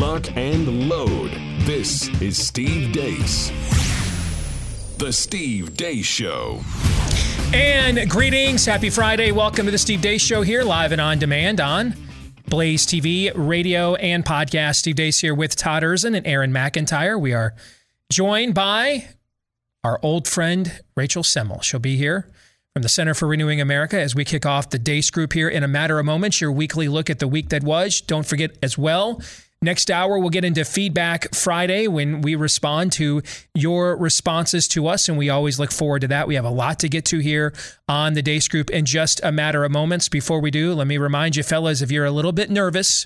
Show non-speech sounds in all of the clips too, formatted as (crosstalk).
lock, and load. This is Steve Deace. The Steve Deace Show. And greetings. Happy Friday. Welcome to the Steve Deace Show here, live and on demand on Blaze TV, radio, and podcast. Steve Deace here with Todd Erzen and Aaron McIntyre. We are joined by our old friend, Rachel Semmel. She'll be here from the Center for Renewing America as we kick off the Deace group here in a matter of moments. Your weekly look at the week that was. Don't forget as well. Next hour, we'll get into Feedback Friday when we respond to your responses to us. And we always look forward to that. We have a lot to get to here on the Deace Group in just a matter of moments. Before we do, let me remind you, fellas, if you're a little bit nervous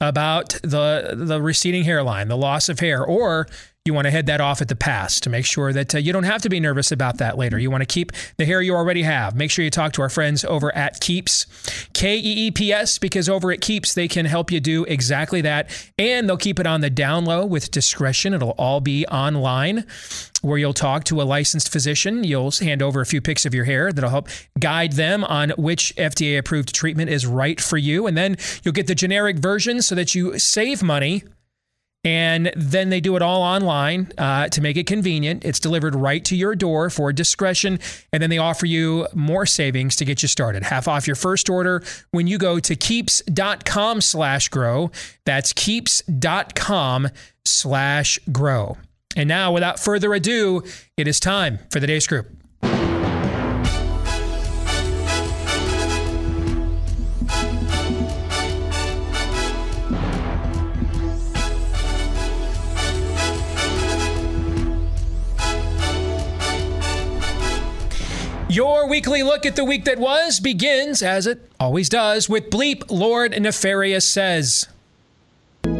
about the, the receding hairline, the loss of hair, or you want to head that off at the pass to make sure that uh, you don't have to be nervous about that later. You want to keep the hair you already have. Make sure you talk to our friends over at Keeps, K E E P S, because over at Keeps, they can help you do exactly that. And they'll keep it on the down low with discretion. It'll all be online where you'll talk to a licensed physician. You'll hand over a few pics of your hair that'll help guide them on which FDA approved treatment is right for you. And then you'll get the generic version so that you save money and then they do it all online uh, to make it convenient. It's delivered right to your door for discretion. And then they offer you more savings to get you started. Half off your first order when you go to keeps.com slash grow. That's keeps.com slash grow. And now, without further ado, it is time for the Deace Group. Your weekly look at the week that was begins, as it always does, with Bleep Lord Nefarious Says. Birds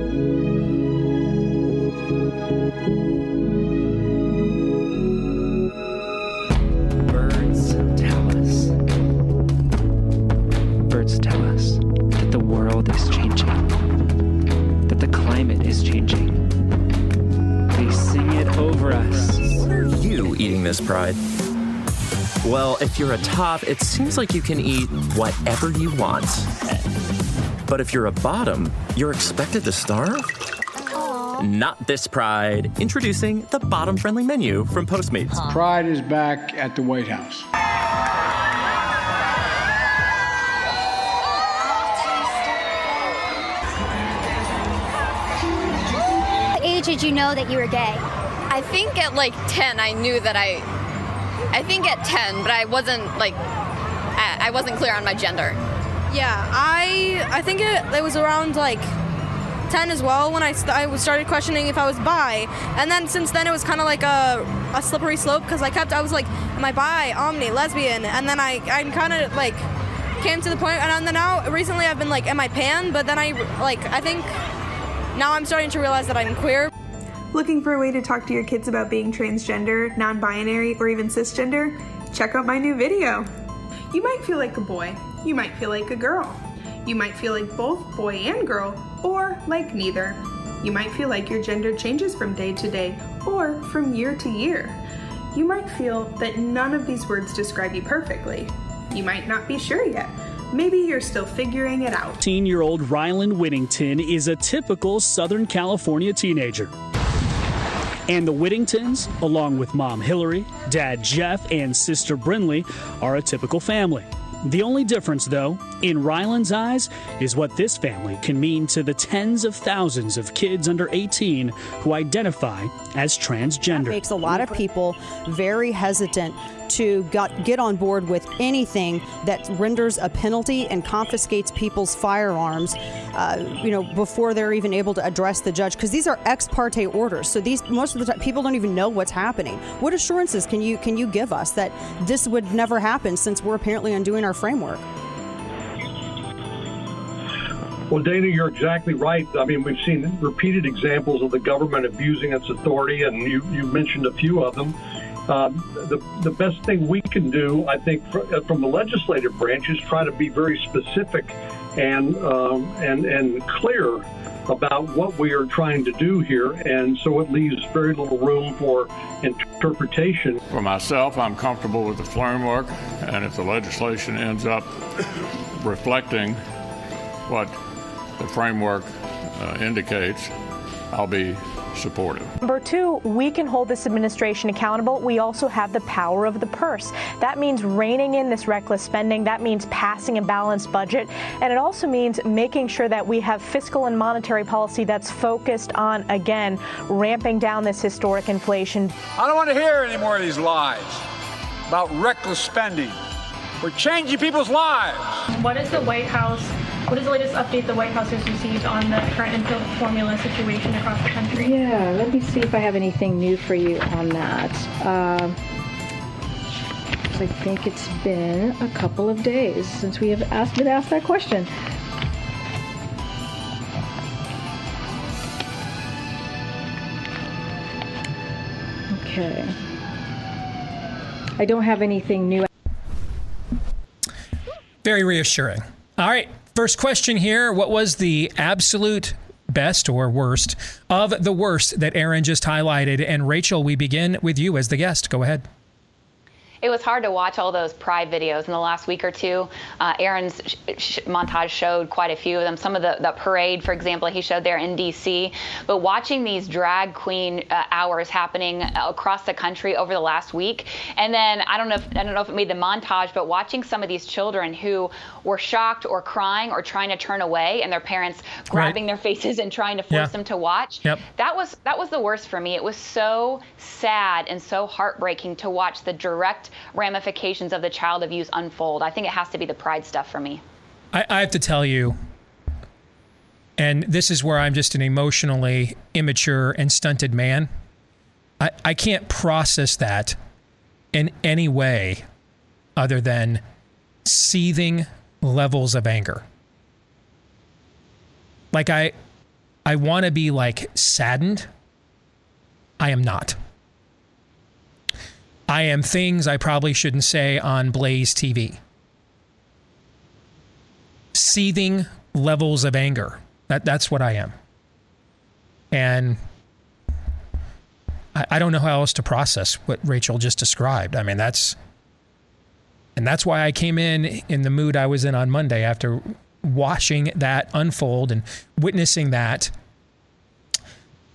tell us. Birds tell us that the world is changing, that the climate is changing. They sing it over us. you eating this pride? Well, if you're a top, it seems like you can eat whatever you want. But if you're a bottom, you're expected to starve? Not this pride. Introducing the bottom friendly menu from Postmates. Pride is back at the White House. What age did you know that you were gay? I think at like 10 I knew that I I think at 10 but I wasn't like I, wasn't clear on my gender. Yeah, I I think it, it was around like 10 as well when I, st- I started questioning if I was bi. And then since then it was kind of like a, a slippery slope because I kept, I was like, am I bi, omni, lesbian? And then I, I kind of like came to the point, and then now recently I've been like, am I pan? But then I like, I think now I'm starting to realize that I'm queer. Looking for a way to talk to your kids about being transgender, non binary, or even cisgender? Check out my new video. You might feel like a boy, you might feel like a girl, you might feel like both boy and girl, or like neither. You might feel like your gender changes from day to day or from year to year. You might feel that none of these words describe you perfectly. You might not be sure yet. Maybe you're still figuring it out. 18 year old Ryland Whittington is a typical Southern California teenager. And the Whittingtons, along with mom Hillary, dad Jeff, and sister Brinley, are a typical family. The only difference, though, in Ryland's eyes, is what this family can mean to the tens of thousands of kids under 18 who identify as transgender. makes a lot of people very hesitant to got, get on board with anything that renders a penalty and confiscates people's firearms, uh, you know, before they're even able to address the judge. Because these are ex parte orders, so these most of the time people don't even know what's happening. What assurances can you can you give us that this would never happen since we're apparently undoing our framework? Well, Dana, you're exactly right. I mean, we've seen repeated examples of the government abusing its authority, and you, you mentioned a few of them. Um, the, the best thing we can do, I think, uh, from the legislative branch is try to be very specific and, um, and, and clear about what we are trying to do here. And so it leaves very little room for interpretation. For myself, I'm comfortable with the framework, and if the legislation ends up reflecting what the framework uh, indicates, I'll be supportive. Number two, we can hold this administration accountable. We also have the power of the purse. That means reining in this reckless spending. That means passing a balanced budget. And it also means making sure that we have fiscal and monetary policy that's focused on, again, ramping down this historic inflation. I don't want to hear any more of these lies about reckless spending. We're changing people's lives. What is the White House? What is the latest update the White House has received on the current infant formula situation across the country? Yeah, let me see if I have anything new for you on that. Uh, I think it's been a couple of days since we have asked been asked that question. Okay. I don't have anything new. Very reassuring. All right, first question here. What was the absolute best or worst of the worst that Aaron just highlighted? And Rachel, we begin with you as the guest. Go ahead it was hard to watch all those pride videos in the last week or two. Uh, Aaron's sh- sh- montage showed quite a few of them. Some of the, the parade, for example, he showed there in D.C. But watching these drag queen uh, hours happening across the country over the last week, and then I don't know if I don't know if it made the montage, but watching some of these children who were shocked or crying or trying to turn away, and their parents grabbing right. their faces and trying to force yeah. them to watch. Yep. That was that was the worst for me. It was so sad and so heartbreaking to watch the direct ramifications of the child abuse unfold. I think it has to be the pride stuff for me. I, I have to tell you, and this is where I'm just an emotionally immature and stunted man. I, I can't process that in any way other than seething levels of anger. Like I I want to be like saddened. I am not. I am things I probably shouldn't say on Blaze TV. Seething levels of anger. That, that's what I am. And I, I don't know how else to process what Rachel just described. I mean, that's. And that's why I came in in the mood I was in on Monday after watching that unfold and witnessing that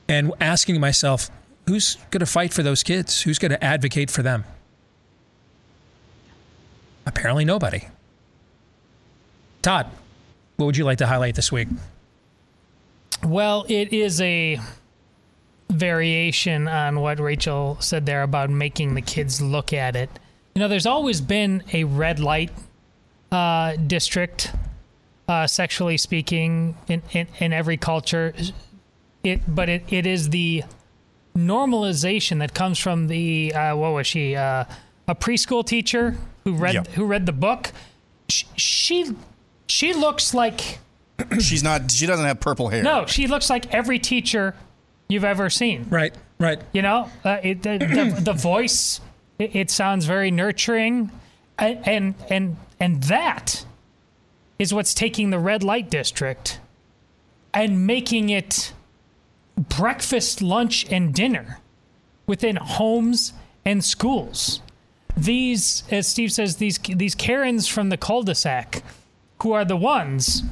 and asking myself, who's going to fight for those kids? Who's going to advocate for them? Apparently, nobody. Todd, what would you like to highlight this week? Well, it is a variation on what Rachel said there about making the kids look at it. You know, there's always been a red light uh, district, uh, sexually speaking, in, in, in every culture. It, but it, it is the normalization that comes from the uh, what was she uh, a preschool teacher who read yep. who read the book. She, she she looks like (clears throat) she's not she doesn't have purple hair. No she looks like every teacher you've ever seen. Right right. You know uh, it, the, the, the, (clears throat) voice it, it, sounds very nurturing. And, and and and that is what's taking the red light district and making it breakfast, lunch, and dinner within homes and schools. These, as Steve says, these these Karens from the cul-de-sac, who are the ones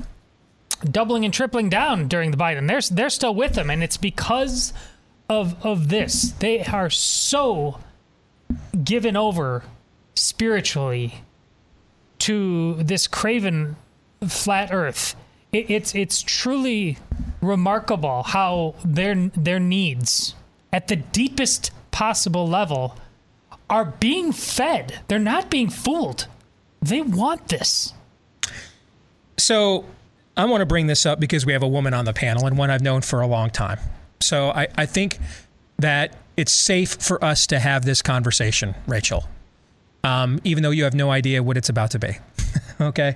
doubling and tripling down during the Biden, they're they're still with them, and it's because of of this. They are so given over spiritually to this craven flat Earth. It, it's it's truly remarkable how their their needs at the deepest possible level are being fed. They're not being fooled. They want this. So I want to bring this up because we have a woman on the panel and one I've known for a long time. So I, I think that it's safe for us to have this conversation, Rachel, um, even though you have no idea what it's about to be. (laughs) okay.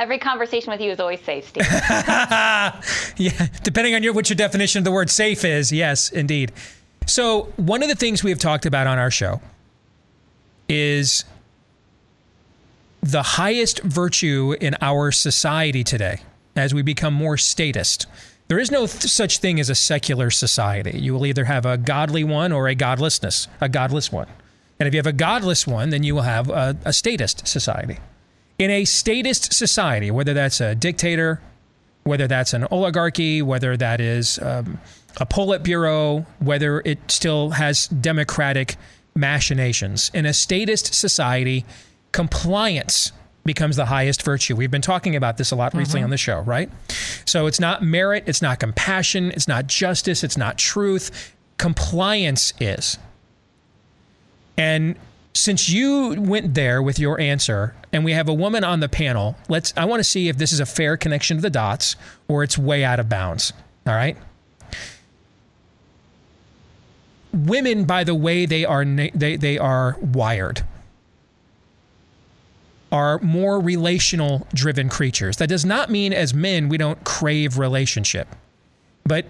Every conversation with you is always safe, Steve. (laughs) yeah, depending on your what your definition of the word safe is. Yes, indeed. So, one of the things we have talked about on our show is the highest virtue in our society today as we become more statist. There is no th- such thing as a secular society. You will either have a godly one or a godlessness, a godless one. And if you have a godless one, then you will have a, a statist society in a statist society, whether that's a dictator whether that's an oligarchy, whether that is um, a Politburo, whether it still has democratic machinations. In a statist society, compliance becomes the highest virtue. We've been talking about this a lot recently Mhm. on the show, right? So it's not merit, it's not compassion, it's not justice, it's not truth. Compliance is. And since you went there with your answer and we have a woman on the panel, let's I want to see if this is a fair connection to the dots or it's way out of bounds. All right? Women by the way they are they, they are wired are more relational driven creatures. That does not mean as men we don't crave relationship. But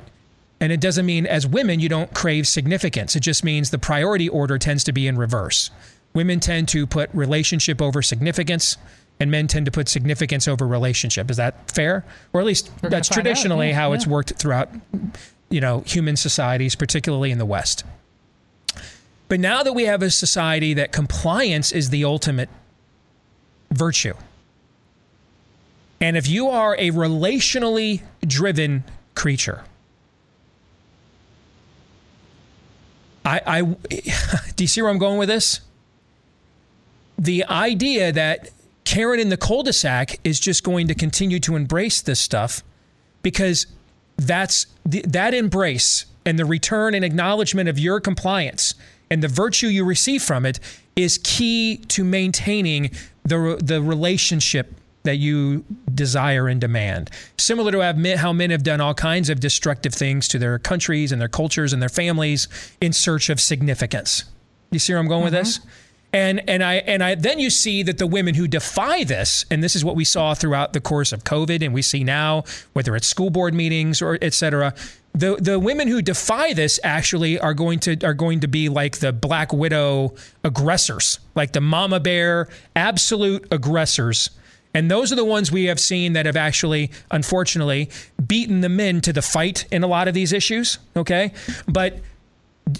and it doesn't mean as women you don't crave significance. It just means the priority order tends to be in reverse. Women tend to put relationship over significance and men tend to put significance over relationship. Is that fair? Or at least We're that's traditionally Yeah, how it's worked throughout you know human societies particularly in the west. But now that we have a society that compliance is the ultimate virtue. And if you are a relationally driven creature, I, I (laughs) do you see where I'm going with this? The idea that Karen in the cul-de-sac is just going to continue to embrace this stuff because that's the, that embrace and the return and acknowledgement of your compliance and the virtue you receive from it is key to maintaining the the relationship that you desire and demand. Similar to how men, how men have done all kinds of destructive things to their countries and their cultures and their families in search of significance. You see where I'm going with mm-hmm. this? And and I and I then you see that the women who defy this, and this is what we saw throughout the course of COVID, and we see now, whether it's school board meetings or et cetera, the the women who defy this actually are going to are going to be like the black widow aggressors, like the mama bear absolute aggressors. And those are the ones we have seen that have actually, unfortunately, beaten the men to the fight in a lot of these issues. Okay. But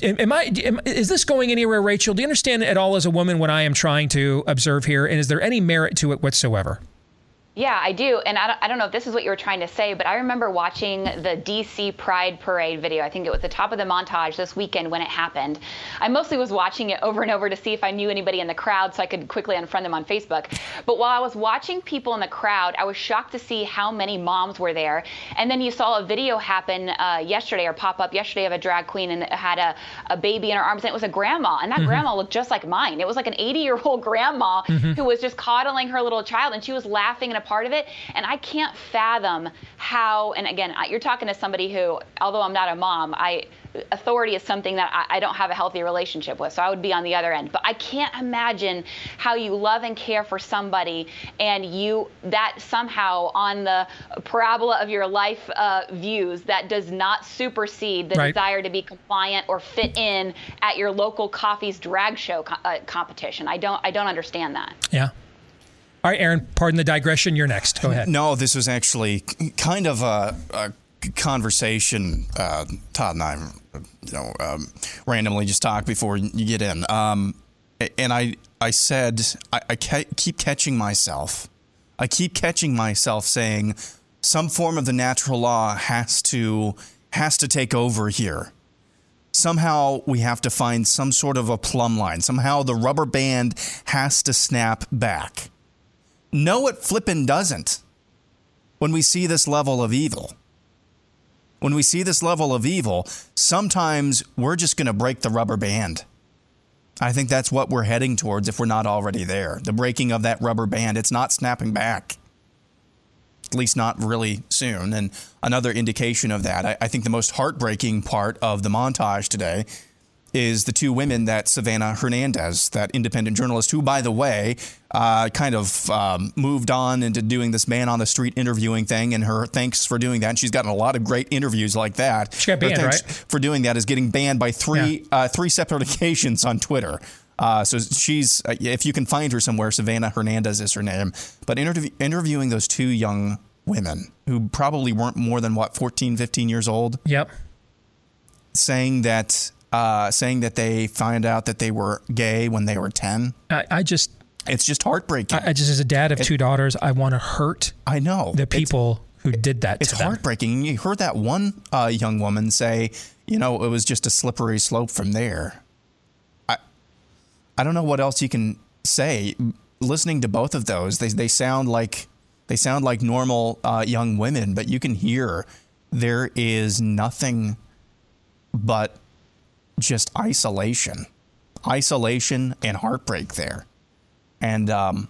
am I, am, is this going anywhere, Rachel? Do you understand at all as a woman what I am trying to observe here? And is there any merit to it whatsoever? Yeah, I do. And I don't, I don't know if this is what you were trying to say, but I remember watching the DC Pride Parade video. I think it was the top of the montage this weekend when it happened. I mostly was watching it over and over to see if I knew anybody in the crowd so I could quickly unfriend them on Facebook. But while I was watching people in the crowd, I was shocked to see how many moms were there. And then you saw a video happen uh, yesterday or pop up yesterday of a drag queen and had a, a baby in her arms and it was a grandma. And that Mhm. grandma looked just like mine. It was like an 80 year old (laughs) grandma Mhm. who was just coddling her little child and she was laughing and a part of it. And I can't fathom how, and again, you're talking to somebody who, although I'm not a mom, I authority is something that I, I don't have a healthy relationship with. So I would be on the other end. But I can't imagine how you love and care for somebody and you, that somehow on the parabola of your life uh, views, that does not supersede the Right. desire to be compliant or fit in at your local coffee's drag show co- uh, competition. I don't, I don't understand that. Yeah. All right, Aaron, pardon the digression. You're next. Go ahead. No, this was actually kind of a, a conversation. Uh, Todd and I, you know, um, randomly just talked before you get in, um, and I, I said, I, I keep catching myself. I keep catching myself saying, some form of the natural law has to has to take over here. Somehow we have to find some sort of a plumb line. Somehow the rubber band has to snap back. No, it flippin' doesn't. When we see this level of evil, when we see this level of evil, sometimes we're just going to break the rubber band. I think that's what we're heading towards if we're not already there. The breaking of that rubber band, it's not snapping back. At least not really soon. And another indication of that, I, I think the most heartbreaking part of the montage today is the two women that Savannah Hernandez, that independent journalist, who, by the way, uh, kind of um, moved on into doing this man on the street interviewing thing. And her thanks for doing that. And she's gotten a lot of great interviews like that. She got banned, thanks right? For doing that is getting banned by three uh, three separate (laughs) occasions on Twitter. Uh, so she's, uh, if you can find her somewhere, Savannah Hernandez is her name. But interview, interviewing those two young women who probably weren't more than what 14, 15 years old. Yep. Saying that uh, saying that they find out that they were gay when they were 10. I, I just it's just heartbreaking. I, I just as a dad of It- two daughters, I want to hurt I know the people who did that It's to them. heartbreaking. You heard that one uh, young woman say, you know, it was just a slippery slope from there. I, I don't know what else you can say. Listening to both of those, they, they sound like they sound like normal uh, young women, but you can hear there is nothing but just isolation, isolation and heartbreak there, and um,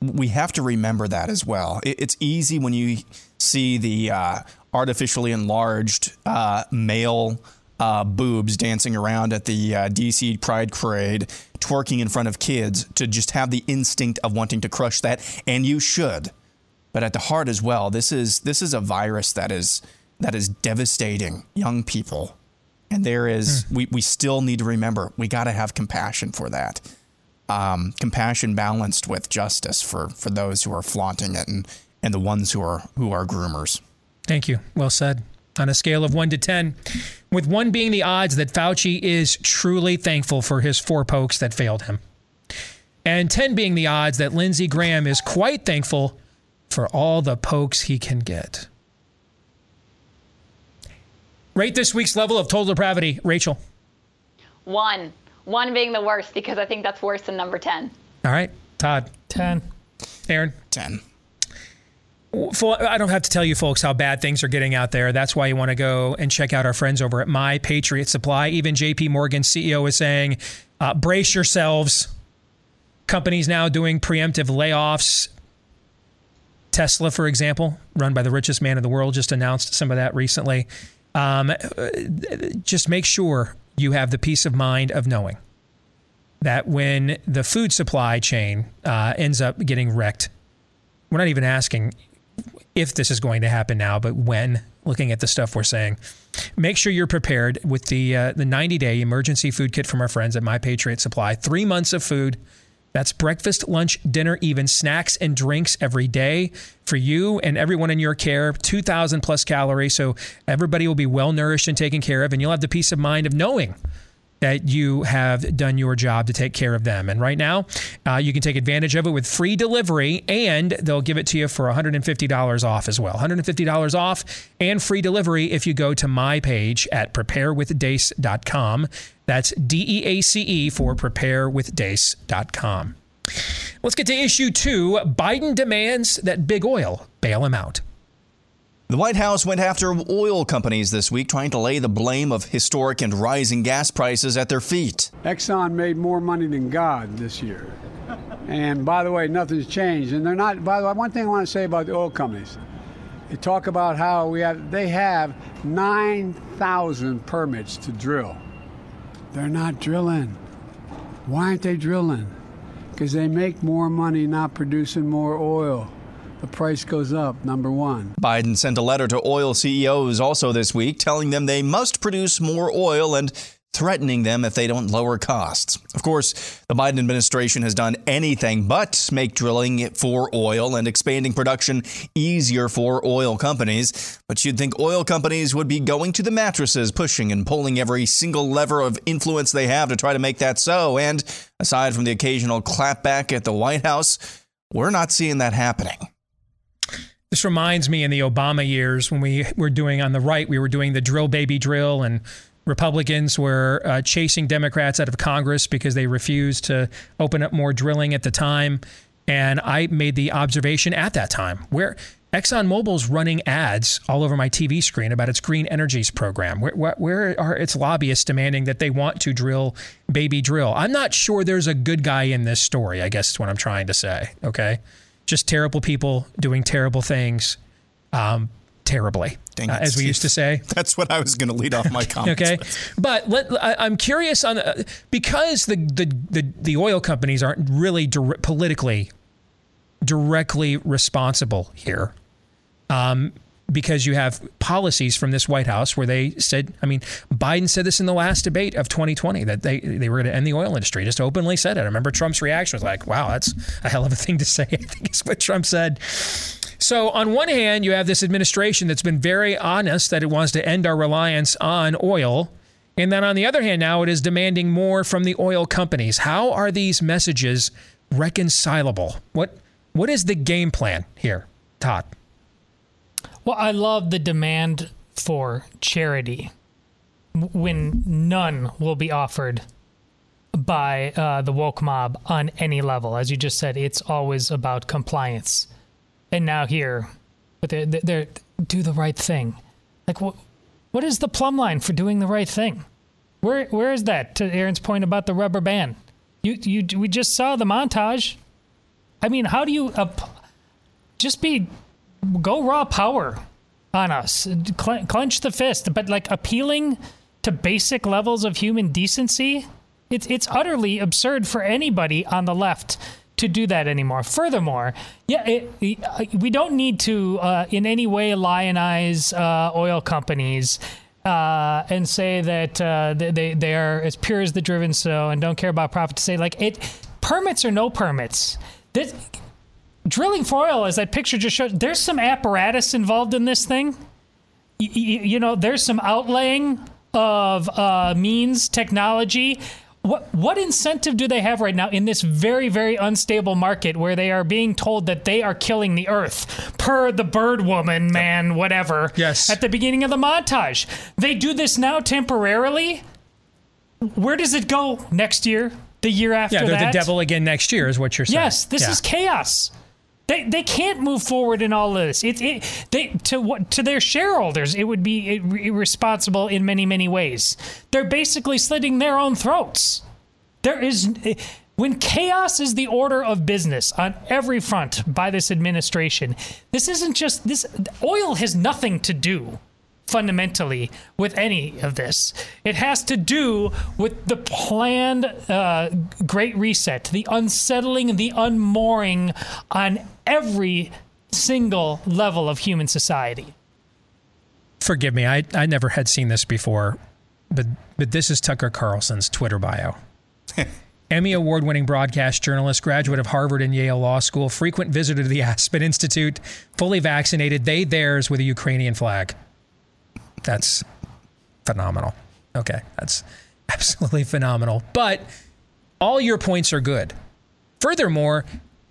we have to remember that as well. It, it's easy when you see the uh, artificially enlarged uh, male uh, boobs dancing around at the uh, DC Pride Parade, twerking in front of kids, to just have the instinct of wanting to crush that, and you should. But at the heart as well, this is this is a virus that is that is devastating young people, and there is we we still need to remember we got to have compassion for that um, compassion balanced with justice for, for those who are flaunting it and, and the ones who are who are groomers. Thank you. Well said. On a scale of one to 10, with one being the odds that Fauci is truly thankful for his four pokes that failed him, and 10 being the odds that Lindsey Graham is quite thankful for all the pokes he can get. Rate this week's level of total depravity, Rachel. One. One being the worst because I think that's worse than number 10. All right, Todd. 10. Aaron. 10. I don't have to tell you folks how bad things are getting out there. That's why you want to go and check out our friends over at My Patriot Supply. Even JP Morgan CEO is saying, uh, brace yourselves. Companies now doing preemptive layoffs. Tesla, for example, run by the richest man in the world, just announced some of that recently. Um, just make sure you have the peace of mind of knowing that when the food supply chain uh, ends up getting wrecked, we're not even asking if this is going to happen now, but when. Looking at the stuff we're saying, make sure you're prepared with the uh, the 90 day emergency food kit from our friends at My Patriot Supply. Three months of food. That's breakfast, lunch, dinner, even snacks and drinks every day for you and everyone in your care. 2,000 plus calories. So everybody will be well nourished and taken care of. And you'll have the peace of mind of knowing that you have done your job to take care of them. And right now, uh, you can take advantage of it with free delivery, and they'll give it to you for $150 off as well. $150 off and free delivery if you go to my page at preparewithdeace.com. That's D E A C E for preparewithdeace.com. Let's get to issue two. Biden demands that big oil bail him out. The White House went after oil companies this week, trying to lay the blame of historic and rising gas prices at their feet. Exxon made more money than God this year. And by the way, nothing's changed. And they're not, by the way, one thing I want to say about the oil companies. They talk about how we have, they have 9,000 permits to drill. They're not drilling. Why aren't they drilling? Because they make more money not producing more oil. The price goes up, number one. Biden sent a letter to oil CEOs also this week telling them they must produce more oil and threatening them if they don't lower costs. Of course, the Biden administration has done anything but make drilling for oil and expanding production easier for oil companies. But you'd think oil companies would be going to the mattresses, pushing and pulling every single lever of influence they have to try to make that so. And aside from the occasional clapback at the White House, we're not seeing that happening. This reminds me in the Obama years when we were doing on the right, we were doing the drill baby drill, and Republicans were uh, chasing Democrats out of Congress because they refused to open up more drilling at the time. And I made the observation at that time where ExxonMobil's running ads all over my TV screen about its green energies program. Where, where, where, are its lobbyists demanding that they want to drill baby drill? I'm not sure there's a good guy in this story, I guess is what I'm trying to say. Okay. Just terrible people doing terrible things um, terribly, uh, as we used to say. (laughs) That's what I was going to lead off my (laughs) comments. okay, with. but let, I, am curious on uh, because the, the the the oil companies aren't really politically directly responsible here. Um, because you have policies from this White House where they said, I mean, Biden said this in the last debate of 2020 that they, they were going to end the oil industry, just openly said it. I remember Trump's reaction was like, wow, that's a hell of a thing to say, (laughs) I think is what Trump said. So, on one hand, you have this administration that's been very honest that it wants to end our reliance on oil. And then on the other hand, now it is demanding more from the oil companies. How are these messages reconcilable? What What is the game plan here, Todd? Well, I love the demand for charity when none will be offered by uh, the woke mob on any level. As you just said, it's always about compliance. And now here, but they're, they're, do the right thing. Like what? What is the plumb line for doing the right thing? Where where is that? To Aaron's point about the rubber band, you you we just saw the montage. I mean, how do you uh, just be go raw power on us, Cle- clench the fist, but like appealing to basic levels of human decency? It's it's utterly absurd for anybody on the left to do that anymore. Furthermore, yeah, it, it, we don't need to uh, in any way lionize uh, oil companies. Uh, and say that uh, they they are as pure as the driven snow and don't care about profit. To say like it, permits or no permits, this drilling for oil, as that picture just showed, there's some apparatus involved in this thing. Y- y- you know, there's some outlaying of uh, means, technology. What what incentive do they have right now in this very very unstable market where they are being told that they are killing the earth per the bird woman man whatever yes at the beginning of the montage they do this now temporarily where does it go next year the year after yeah, they're that the devil again next year, is what you're saying. Yes, this Yeah. is chaos. They, they can't move forward in all of this. It, it they to what to their shareholders it would be irresponsible in many many ways. They're basically slitting their own throats. There is eh, when chaos is the order of business on every front by this administration. This isn't just this oil has nothing to do fundamentally with any of this. It has to do with the planned uh, Great Reset, the unsettling, the unmooring on every single level of human society. Forgive me, I, I never had seen this before, but but this is Tucker Carlson's Twitter bio. (laughs) Emmy award winning broadcast journalist, graduate of Harvard and Yale Law School, frequent visitor to the Aspen Institute, fully vaccinated, they theirs with a Ukrainian flag. That's phenomenal. Okay, that's (laughs) absolutely phenomenal. But all your points are good. Furthermore,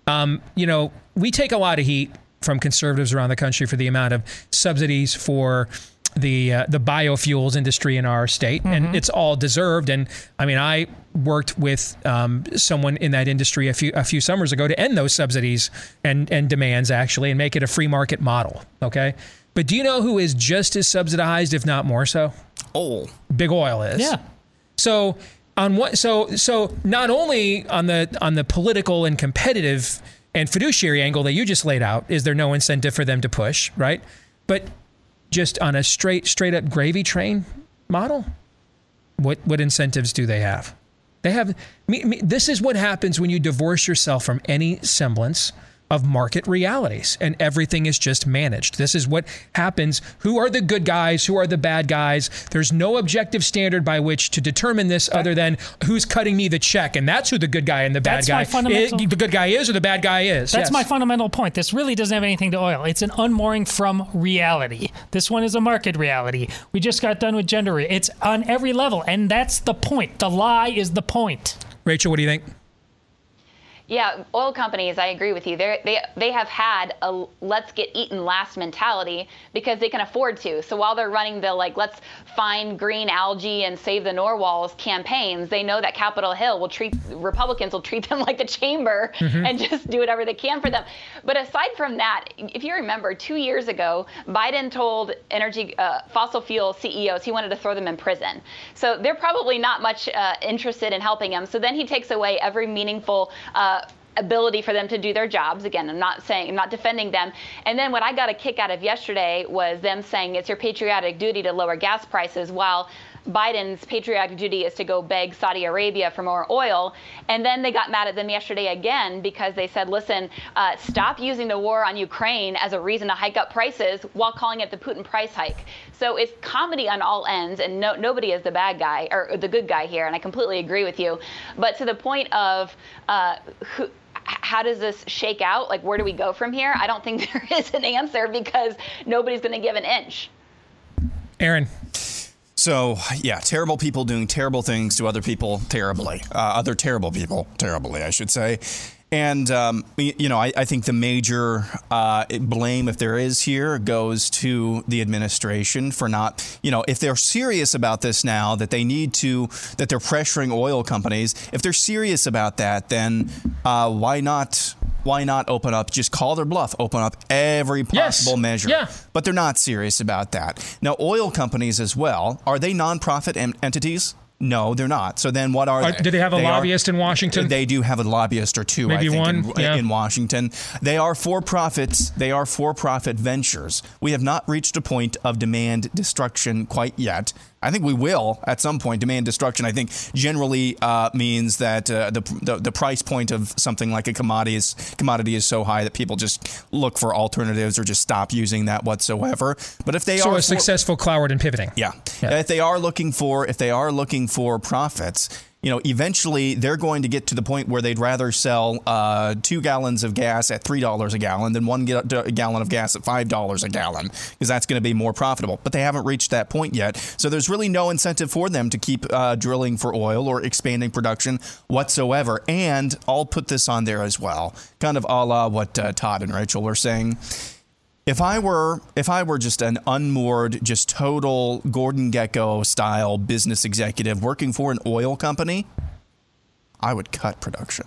um, you know, we take a lot of heat from conservatives around the country for the amount of subsidies for the uh, the biofuels industry in our state, and it's all deserved. And I mean, I worked with um, someone in that industry a few a few summers ago to end those subsidies and and demands actually, and make it a free market model. Okay, but do you know who is just as subsidized, if not more so? Oil. Big oil is. Yeah. So on what? So so not only on the on the political and competitive and fiduciary angle that you just laid out, is there no incentive for them to push, right? But just on a straight straight up gravy train model, what what incentives do they have? They have. Me, me, this is what happens when you divorce yourself from any semblance of market realities and everything is just managed. This is what happens. Who are the good guys? Who are the bad guys? There's no objective standard by which to determine this other than who's cutting me the check. And that's who the good guy and the bad That's guy my fundamental- i- the good guy is or the bad guy is. That's Yes. my fundamental point. This really doesn't have anything to oil. It's an unmooring from reality. This one is a market reality. We just got done with gender. It's on every level, and that's the point. The lie is the point. Rachel, what do you think? Yeah, oil companies, I agree with you. They're, they they have had a let's get eaten last mentality because they can afford to. So while they're running the like let's find green algae and save the narwhals campaigns, they know that Capitol Hill will treat Republicans will treat (laughs) them like the chamber Mhm. and just do whatever they can for them. But aside from that, if you remember, two years ago, Biden told energy uh, fossil fuel CEOs he wanted to throw them in prison. So they're probably not much uh, interested in helping him. So then he takes away every meaningful. Uh, ability for them to do their jobs again i'm not saying i'm not defending them and then what i got a kick out of yesterday was them saying it's your patriotic duty to lower gas prices while Biden's patriotic duty is to go beg Saudi Arabia for more oil. And then they got mad at them yesterday again because they said, listen, uh, stop using the war on Ukraine as a reason to hike up prices while calling it the Putin price hike. So it's comedy on all ends, and no, nobody is the bad guy or the good guy here. And I completely agree with you. But to the point of uh, who, how does this shake out? Like, where do we go from here? I don't think (laughs) there is an answer because nobody's going to give an inch. Aaron. So, yeah, terrible people doing terrible things to other people terribly. Uh, other terrible people terribly, I should say. And um, you know, I, I think the major uh, blame, if there is here, goes to the administration for not, you know, if they're serious about this now, that they need to, that they're pressuring oil companies. If they're serious about that, then uh, why not? Why not open up? Just call their bluff. Open up every possible measure. Yeah. But they're not serious about that. Now, oil companies as well are they nonprofit en- entities? No, they're not. So then, what are Are- they? do they have a are- lobbyist in Washington? They do have a lobbyist or two. Maybe I think, one, in, yeah. in Washington. They are for profits. They are for profit ventures. We have not reached a point of demand destruction quite yet. I think we will at some point. Demand destruction, I think, generally uh, means that uh, the, the the price point of something like a commodity is commodity is so high that people just look for alternatives or just stop using that whatsoever. But if they so are a for- successful Cloward and pivoting. yeah. If they are looking for if they are looking for profits, you know, eventually they're going to get to the point where they'd rather sell uh, two gallons of gas at three dollars a gallon than one ga- gallon of gas at five dollars a gallon because that's going to be more profitable. But they haven't reached that point yet, so there's really no incentive for them to keep uh, drilling for oil or expanding production whatsoever. And I'll put this on there as well, kind of a la what uh, Todd and Rachel were saying. If I were if I were just an unmoored, just total Gordon Gekko style business executive working for an oil company, I would cut production.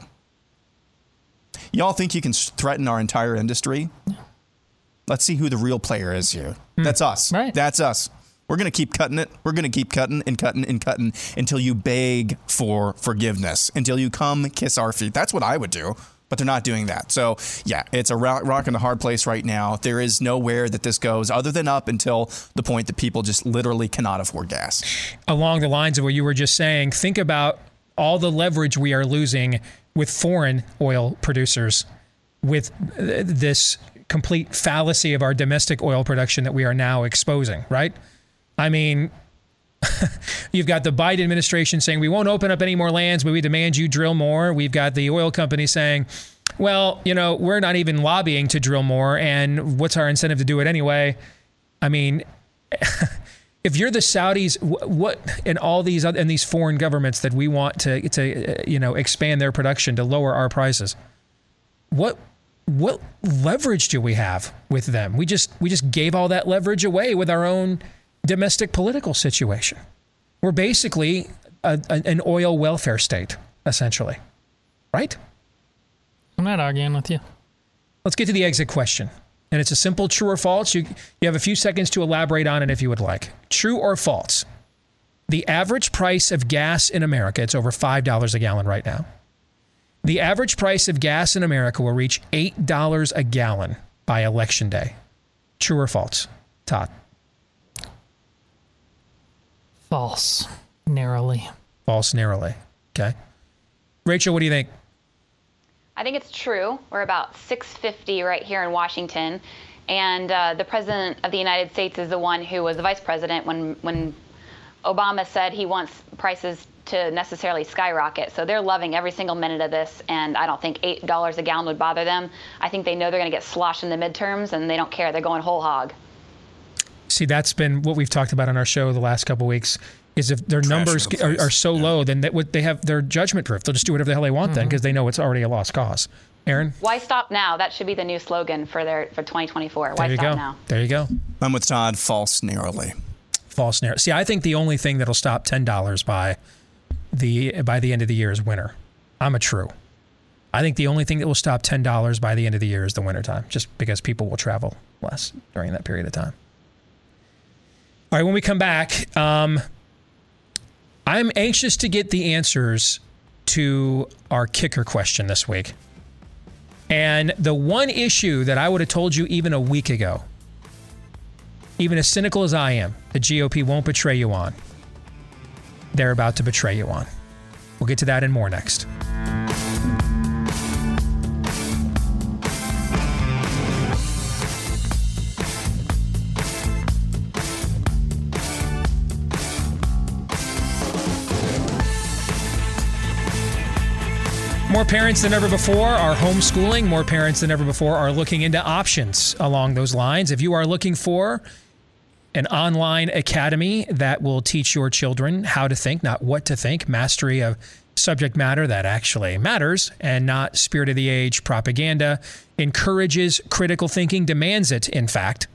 Y'all think you can threaten our entire industry? Let's see who the real player is here. Hmm. That's us. Right. That's us. We're going to keep cutting it. We're going to keep cutting and cutting and cutting until you beg for forgiveness, until you come kiss our feet. That's what I would do, but they're not doing that. So, yeah, it's a rock, in a hard place right now. There is nowhere that this goes other than up until the point that people just literally cannot afford gas. along the lines of what you were just saying, think about all the leverage we are losing with foreign oil producers with uh, this complete fallacy of our domestic oil production that we are now exposing, right? I mean, (laughs) you've got the Biden administration saying we won't open up any more lands, but we demand you drill more. We've got the oil company saying, well, you know, we're not even lobbying to drill more, and what's our incentive to do it anyway? I mean, (laughs) if you're the Saudis, what and all these other, and these foreign governments that we want to to you know expand their production to lower our prices, what what leverage do we have with them? We just we just gave all that leverage away with our own domestic political situation. We're basically a, a- an oil welfare state, essentially, right? I'm not arguing with you. Let's get to the exit question. And it's a simple true or false. You, you have a few seconds to elaborate on it if you would like. True or false? The average price of gas in America, it's over $5 a gallon right now. The average price of gas in America will reach $8 a gallon by election day. True or false? Todd. False. Narrowly. False narrowly. Okay. Rachel, what do you think? I think it's true. We're about 650 right here in Washington, and uh, the president of the United States is the one who was the vice president when when Obama said he wants prices to necessarily skyrocket. So they're loving every single minute of this, and I don't think eight dollars a gallon would bother them. I think they know they're going to get sloshed in the midterms, and they don't care. They're going whole hog. See, that's been what we've talked about on our show the last couple weeks. Is if their numbers the are, are so low, then that would they have their judgment proof. They'll just do whatever the hell they want then Mhm. because they know it's already a lost cause. Aaron, Why stop now? That should be the new slogan for their for 2024. Why there you stop go. now? There you go. I'm with Todd. False narrowly. False narrative. See, I think the only thing that'll stop ten dollars by the by the end of the year is winter. I'm a true. I think the only thing that will stop ten dollars by the end of the year is the winter time, just because people will travel less during that period of time. All right, when we come back, um, I'm anxious to get the answers to our kicker question this week. And the one issue that I would have told you even a week ago, even as cynical as I am, the GOP won't betray you on, they're about to betray you on. We'll get to that and more next. Parents than ever before are homeschooling. More parents than ever before are looking into options along those lines. If you are looking for an online academy that will teach your children how to think, not what to think, mastery of subject matter that actually matters and not spirit of the age propaganda, encourages critical thinking, demands it, in fact,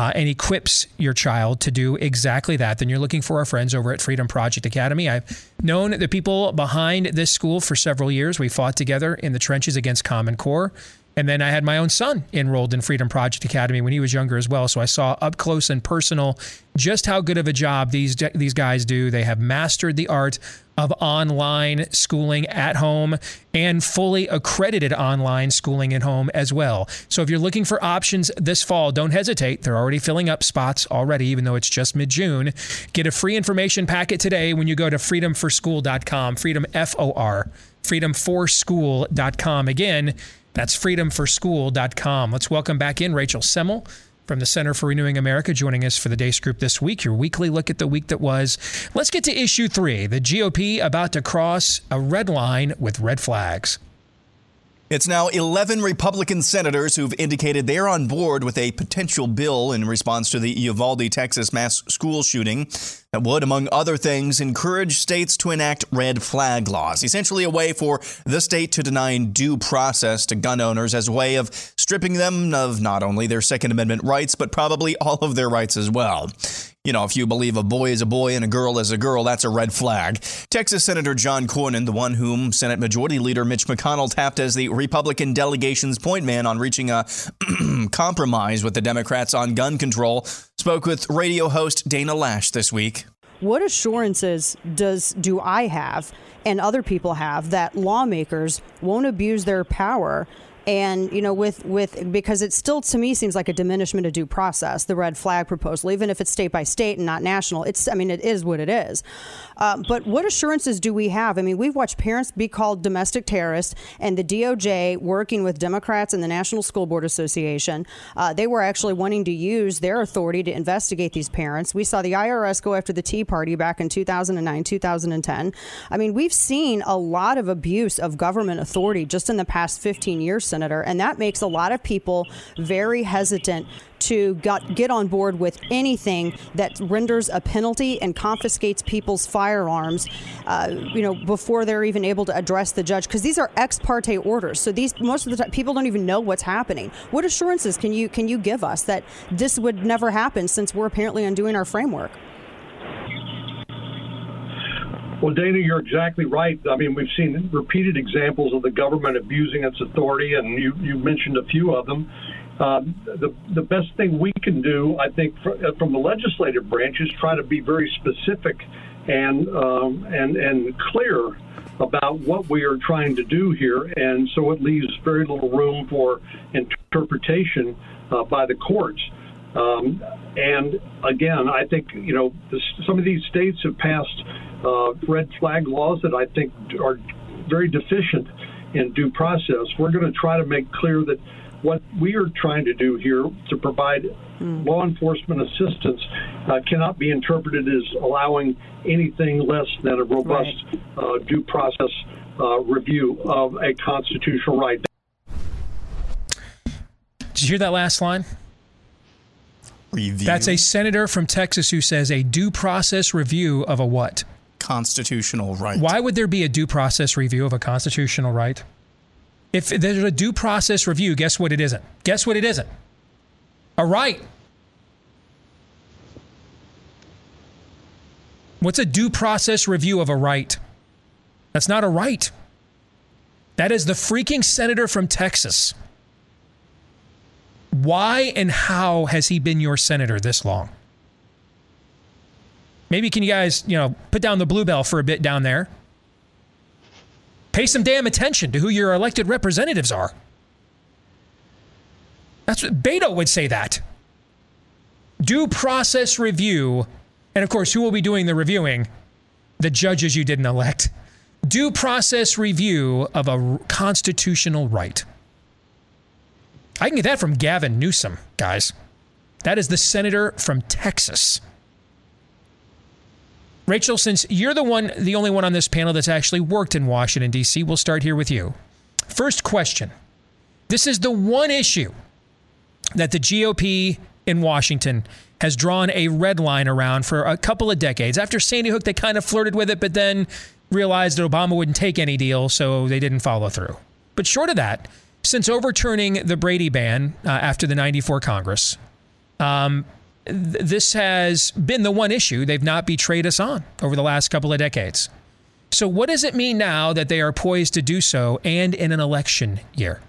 uh, and equips your child to do exactly that, then you're looking for our friends over at Freedom Project Academy. I've known the people behind this school for several years. We fought together in the trenches against Common Core. And then I had my own son enrolled in Freedom Project Academy when he was younger as well. So I saw up close and personal just how good of a job these these guys do. They have mastered the art of online schooling at home and fully accredited online schooling at home as well. So if you're looking for options this fall, don't hesitate. They're already filling up spots already, even though it's just mid June. Get a free information packet today when you go to freedomforschool.com, freedom F O R, freedomforschool.com. Again, that's freedomforschool.com. Let's welcome back in Rachel Semmel from the Center for Renewing America joining us for the Deace Group this week, your weekly look at the week that was. Let's get to issue three the GOP about to cross a red line with red flags. It's now 11 Republican senators who've indicated they're on board with a potential bill in response to the Uvalde, Texas mass school shooting that would, among other things, encourage states to enact red flag laws, essentially a way for the state to deny due process to gun owners as a way of stripping them of not only their Second Amendment rights, but probably all of their rights as well. You know, if you believe a boy is a boy and a girl is a girl, that's a red flag. Texas Senator John Cornyn, the one whom Senate Majority Leader Mitch McConnell tapped as the Republican delegation's point man on reaching a (clears throat) compromise with the Democrats on gun control, spoke with radio host Dana Loesch this week. What assurances does do I have and other people have that lawmakers won't abuse their power and you know with with because it still to me seems like a diminishment of due process the red flag proposal even if it's state by state and not national it's i mean it is what it is. Um, but what assurances do we have? I mean we've watched parents be called domestic terrorists and the doj working with democrats and the national school board association uh, they were actually wanting to use their authority to investigate these parents. We saw the irs go after the tea party back in 2009 2010 i mean we've seen a lot of abuse of government authority just in the past 15 years senator, and that makes a lot of people very hesitant to got, get on board with anything that renders a penalty and confiscates people's firearms, uh, you know, before they're even able to address the judge. Because these are ex parte orders, so these most of the time people don't even know what's happening. What assurances can you can you give us that this would never happen since we're apparently undoing our framework? Well, Dana, you're exactly right. I mean, we've seen repeated examples of the government abusing its authority, and you, you mentioned a few of them. Uh, the the best thing we can do, I think, for, uh, from the legislative branch, is try to be very specific and um, and and clear about what we are trying to do here, and so it leaves very little room for interpretation uh, by the courts. Um, and again, I think you know some of these states have passed uh, red flag laws that I think are very deficient in due process. We're going to try to make clear that what we are trying to do here to provide mm. law enforcement assistance uh, cannot be interpreted as allowing anything less than a robust right. uh, due process uh, review of a constitutional right. Did you hear that last line? Review. That's a senator from Texas who says a due process review of a what? Constitutional right. Why would there be a due process review of a constitutional right? If there's a due process review, guess what it isn't? Guess what it isn't? A right. What's a due process review of a right? That's not a right. That is the freaking senator from Texas why and how has he been your senator this long? Maybe can you guys, you know, put down the bluebell for a bit down there? Pay some damn attention to who your elected representatives are. That's what Beto would say that. Due process review. And of course, who will be doing the reviewing? The judges you didn't elect. Due process review of a constitutional right. I can get that from Gavin Newsom, guys. That is the senator from Texas. Rachel, since you're the one, the only one on this panel that's actually worked in Washington, D.C., we'll start here with you. First question This is the one issue that the GOP in Washington has drawn a red line around for a couple of decades. After Sandy Hook, they kind of flirted with it, but then realized that Obama wouldn't take any deal, so they didn't follow through. But short of that, since overturning the Brady ban uh, after the 94 Congress, um, this has been the one issue they've not betrayed us on over the last couple of decades. So, what does it mean now that they are poised to do so and in an election year?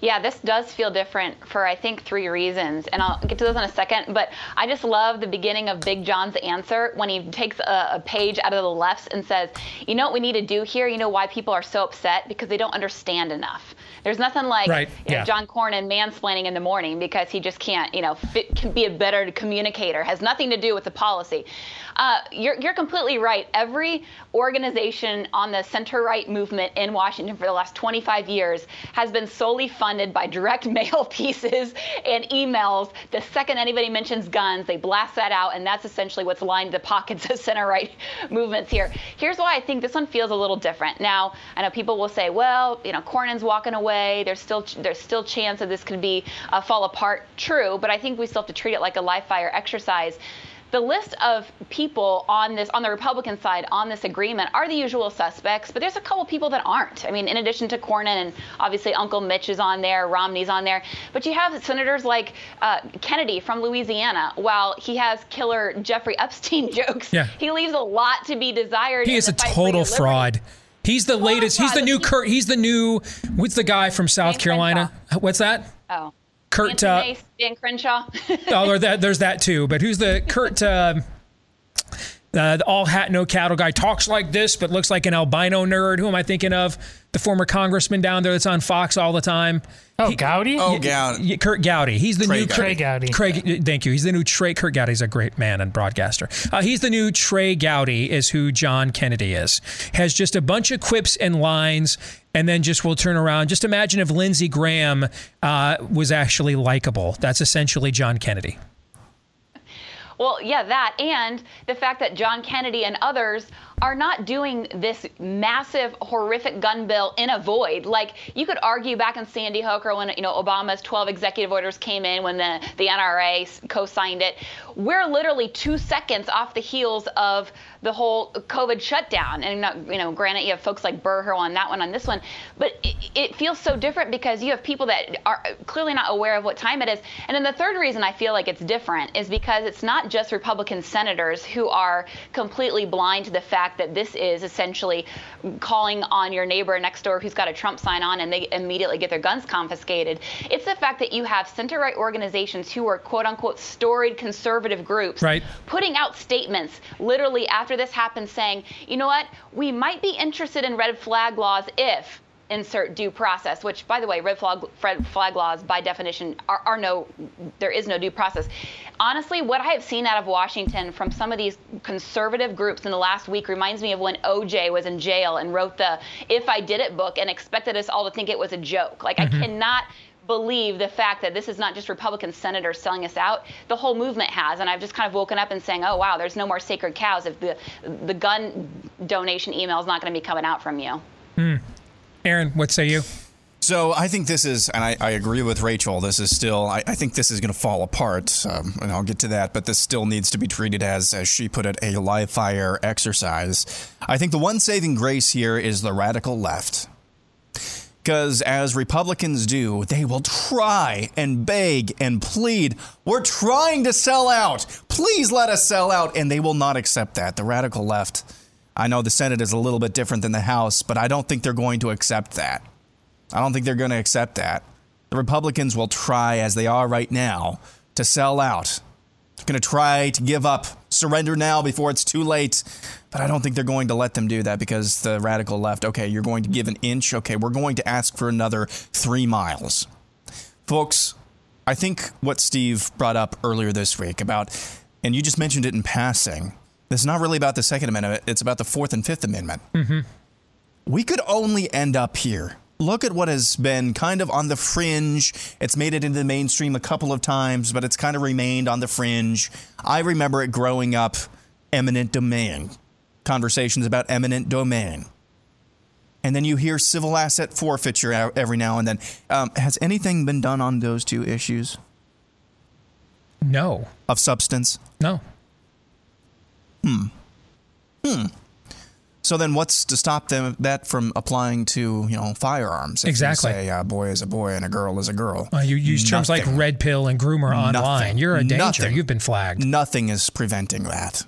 Yeah, this does feel different for I think three reasons, and I'll get to those in a second. But I just love the beginning of Big John's answer when he takes a, a, page out of the left and says, "You know what we need to do here? You know why people are so upset because they don't understand enough. There's nothing like right. you know. John Cornyn mansplaining in the morning because he just can't, you know, fit, can be a better communicator. Has nothing to do with the policy. Uh, you're, you're completely right. Every organization on the center right movement in Washington for the last 25 years has been solely funded by direct (laughs) mail pieces and emails. The second anybody mentions guns, they blast that out, and that's essentially what's lined the pockets of center right (laughs) movements here. Here's why I think this one feels a little different. Now, I know people will say, well, you know, Cornyn's walking away. There's still there's still chance that this could be uh, fall apart. True, but I think we still have to treat it like a live fire exercise the list of people on this on the Republican side on this agreement are the usual suspects, but there's a couple people that aren't. I mean, in addition to Cornyn and obviously Uncle Mitch is on there, Romney's on there, but you have senators like uh, Kennedy from Louisiana. While he has killer Jeffrey Epstein (laughs) jokes, yeah. he leaves a lot to be desired. He is a total fraud. He's the total latest. Fraud. He's the new Kurt. He's the new. What's the guy from South Carolina? What's that? Oh. Kurt. Uh, Dan Crenshaw. (laughs) oh, that, there's that too. But who's the Kurt? Uh, uh, the all hat no cattle guy talks like this, but looks like an albino nerd. Who am I thinking of? The former congressman down there that's on Fox all the time. Oh, he, Gowdy. Oh, Gowdy. Kurt Gowdy. He's the Trey new Gowdy. Trey Gowdy. Craig, thank you. He's the new Trey. Kurt Gowdy's a great man and broadcaster. Uh, he's the new Trey Gowdy. Is who John Kennedy is. Has just a bunch of quips and lines, and then just we'll turn around. Just imagine if Lindsey Graham uh, was actually likable. That's essentially John Kennedy. Well, yeah, that and the fact that John Kennedy and others are not doing this massive, horrific gun bill in a void. Like you could argue back in Sandy Hook or when you know Obama's 12 executive orders came in when the the NRA co-signed it. We're literally two seconds off the heels of the whole COVID shutdown. And not, you know, granted, you have folks like Burr on that one, on this one, but it, it feels so different because you have people that are clearly not aware of what time it is. And then the third reason I feel like it's different is because it's not just Republican senators who are completely blind to the fact that this is essentially calling on your neighbor next door who's got a Trump sign on and they immediately get their guns confiscated. It's the fact that you have center right organizations who are quote unquote storied conservative groups right. putting out statements literally after this happened saying, you know what, we might be interested in red flag laws if insert due process, which, by the way, red flag, red flag laws by definition are, are, no, there is no due process. Honestly, what I have seen out of Washington from some of these conservative groups in the last week reminds me of when OJ was in jail and wrote the If I Did It book and expected us all to think it was a joke. Like, mm-hmm. I cannot believe the fact that this is not just Republican senators selling us out. The whole movement has, and I've just kind of woken up and saying, "Oh wow, there's no more sacred cows if the the gun donation email is not going to be coming out from you." Hmm. Aaron, what say you? So I think this is, and I, I agree with Rachel. This is still, I, I think this is going to fall apart, um, and I'll get to that. But this still needs to be treated as, as she put it, a live fire exercise. I think the one saving grace here is the radical left, because as Republicans do, they will try and beg and plead. We're trying to sell out. Please let us sell out, and they will not accept that. The radical left. I know the Senate is a little bit different than the House, but I don't think they're going to accept that. I don't think they're going to accept that. The Republicans will try, as they are right now, to sell out. They're going to try to give up, surrender now before it's too late. But I don't think they're going to let them do that because the radical left, okay, you're going to give an inch. Okay, we're going to ask for another three miles. Folks, I think what Steve brought up earlier this week about, and you just mentioned it in passing, this is not really about the Second Amendment, it's about the Fourth and Fifth Amendment. Mm-hmm. We could only end up here. Look at what has been kind of on the fringe. It's made it into the mainstream a couple of times, but it's kind of remained on the fringe. I remember it growing up eminent domain, conversations about eminent domain. And then you hear civil asset forfeiture every now and then. Um, has anything been done on those two issues? No. Of substance? No. Hmm. Hmm. So then, what's to stop them that from applying to you know firearms? If you Exactly. say a boy is a boy and a girl is a girl. Uh, you use terms like red pill and groomer online. Nothing. You're a danger. Nothing. You've been flagged. Nothing is preventing that.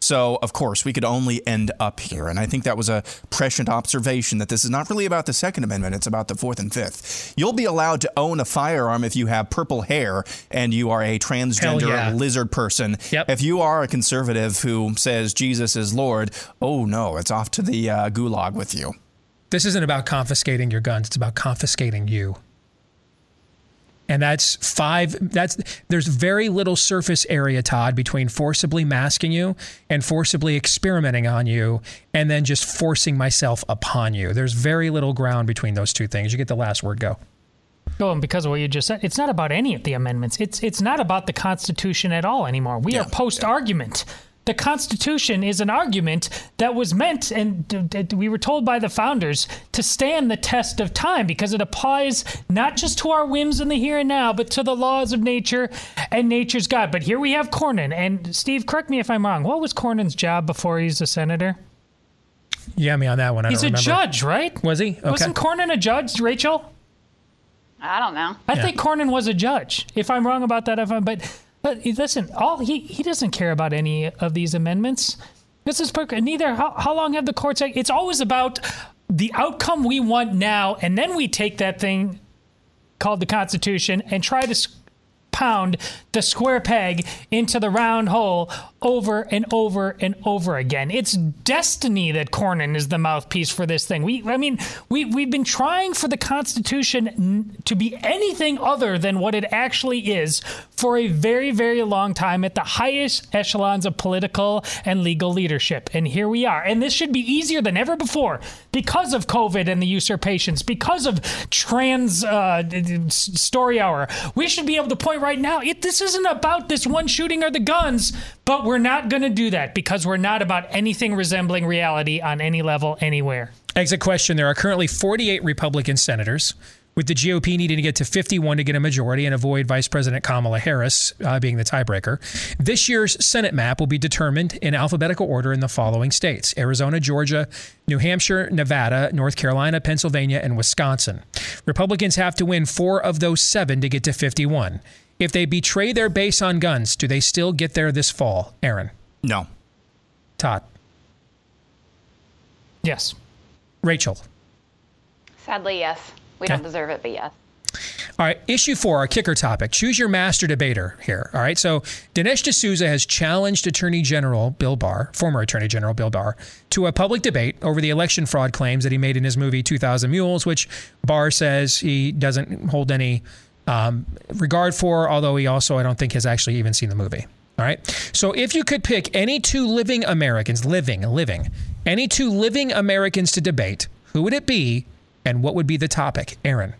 So, of course, we could only end up here. And I think that was a prescient observation that this is not really about the Second Amendment, it's about the Fourth and Fifth. You'll be allowed to own a firearm if you have purple hair and you are a transgender yeah. lizard person. If you are a conservative who says Jesus is Lord, oh no, it's off to the uh, gulag with you. This isn't about confiscating your guns. It's about confiscating you. And that's five. That's there's very little surface area, Todd, between forcibly masking you and forcibly experimenting on you, and then just forcing myself upon you. There's very little ground between those two things. You get the last word. Go. Oh, and because of what you just said, it's not about any of the amendments. It's it's not about the Constitution at all anymore. We are post argument. The Constitution is an argument that was meant, and d- d- we were told by the founders, to stand the test of time because it applies not just to our whims in the here and now, but to the laws of nature and nature's God. But here we have Cornyn. And Steve, correct me if I'm wrong. What was Cornyn's job before he's a senator? Yeah, me on that one. I he's a don't remember. judge, right? Was he? Okay. Wasn't Cornyn a judge, Rachel? I don't know. I think Cornyn was a judge. If I'm wrong about that, if I'm, but but listen, all he he doesn't care about any of these amendments. This is per- neither. How, how long have the courts? It's always about the outcome we want now, and then we take that thing called the Constitution and try to pound the square peg into the round hole over and over and over again. It's destiny that Cornyn is the mouthpiece for this thing. We, I mean, we we've been trying for the Constitution to be anything other than what it actually is for a very, very long time at the highest echelons of political and legal leadership. And here we are. And this should be easier than ever before because of COVID and the usurpations, because of trans uh, story hour. We should be able to point right now. It, this isn't about this one shooting or the guns, but we're not going to do that because we're not about anything resembling reality on any level anywhere. Exit question There are currently 48 Republican senators, with the GOP needing to get to 51 to get a majority and avoid Vice President Kamala Harris uh, being the tiebreaker. This year's Senate map will be determined in alphabetical order in the following states Arizona, Georgia, New Hampshire, Nevada, North Carolina, Pennsylvania, and Wisconsin. Republicans have to win four of those seven to get to 51. If they betray their base on guns, do they still get there this fall? Aaron. No. Todd. Yes. Rachel. Sadly, yes. We Okay. don't deserve it, but yes. All right, issue four, our kicker topic. Choose your master debater here. All right, so Dinesh D'Souza has challenged Attorney General Bill Barr, former Attorney General Bill Barr, to a public debate over the election fraud claims that he made in his movie 2000 Mules, which Barr says he doesn't hold any um, regard for, although he also, I don't think, has actually even seen the movie. All right. So if you could pick any two living Americans, living, living, any two living Americans to debate, who would it be and what would be the topic? Aaron.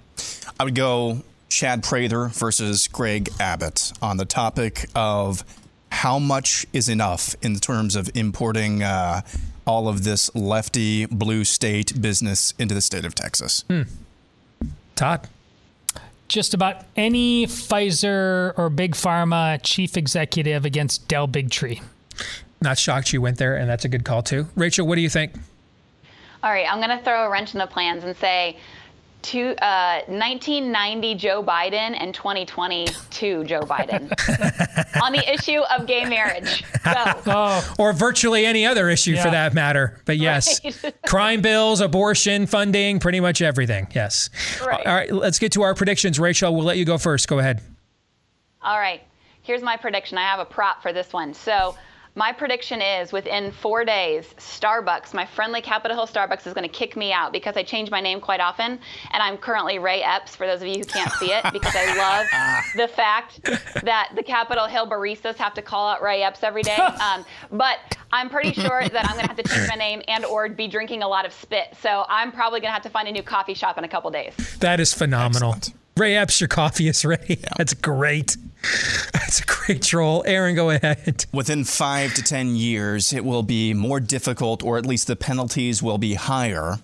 I would go Chad Prather versus Greg Abbott on the topic of how much is enough in terms of importing uh, all of this lefty blue state business into the state of Texas. Todd. Just about any Pfizer or Big Pharma chief executive against Del Bigtree. Not shocked you went there, and that's a good call too. Rachel, what do you think? All right, I'm going to throw a wrench in the plans and say to, uh, 1990 Joe Biden and 2022 Joe Biden (laughs) on the issue of gay marriage. Go. (laughs) Or virtually any other issue for that matter. But yes, Right. crime bills, abortion, funding, pretty much everything. Yes. Right. All right, let's get to our predictions. Rachel, we'll let you go first. Go ahead. All right, here's my prediction. I have a prop for this one. So, my prediction is within four days, Starbucks, my friendly Capitol Hill Starbucks, is going to kick me out because I change my name quite often. And I'm currently Ray Epps, for those of you who can't see it, because I love the fact that the Capitol Hill baristas have to call out Ray Epps every day. (laughs) Um, but I'm pretty sure that I'm going to have to change my name and or be drinking a lot of spit. So I'm probably going to have to find a new coffee shop in a couple days. That is phenomenal. Ray Epps, your coffee is ready. That's great. (laughs) That's a great troll. Aaron, go ahead. Within five to 10 years, it will be more difficult, or at least the penalties will be higher,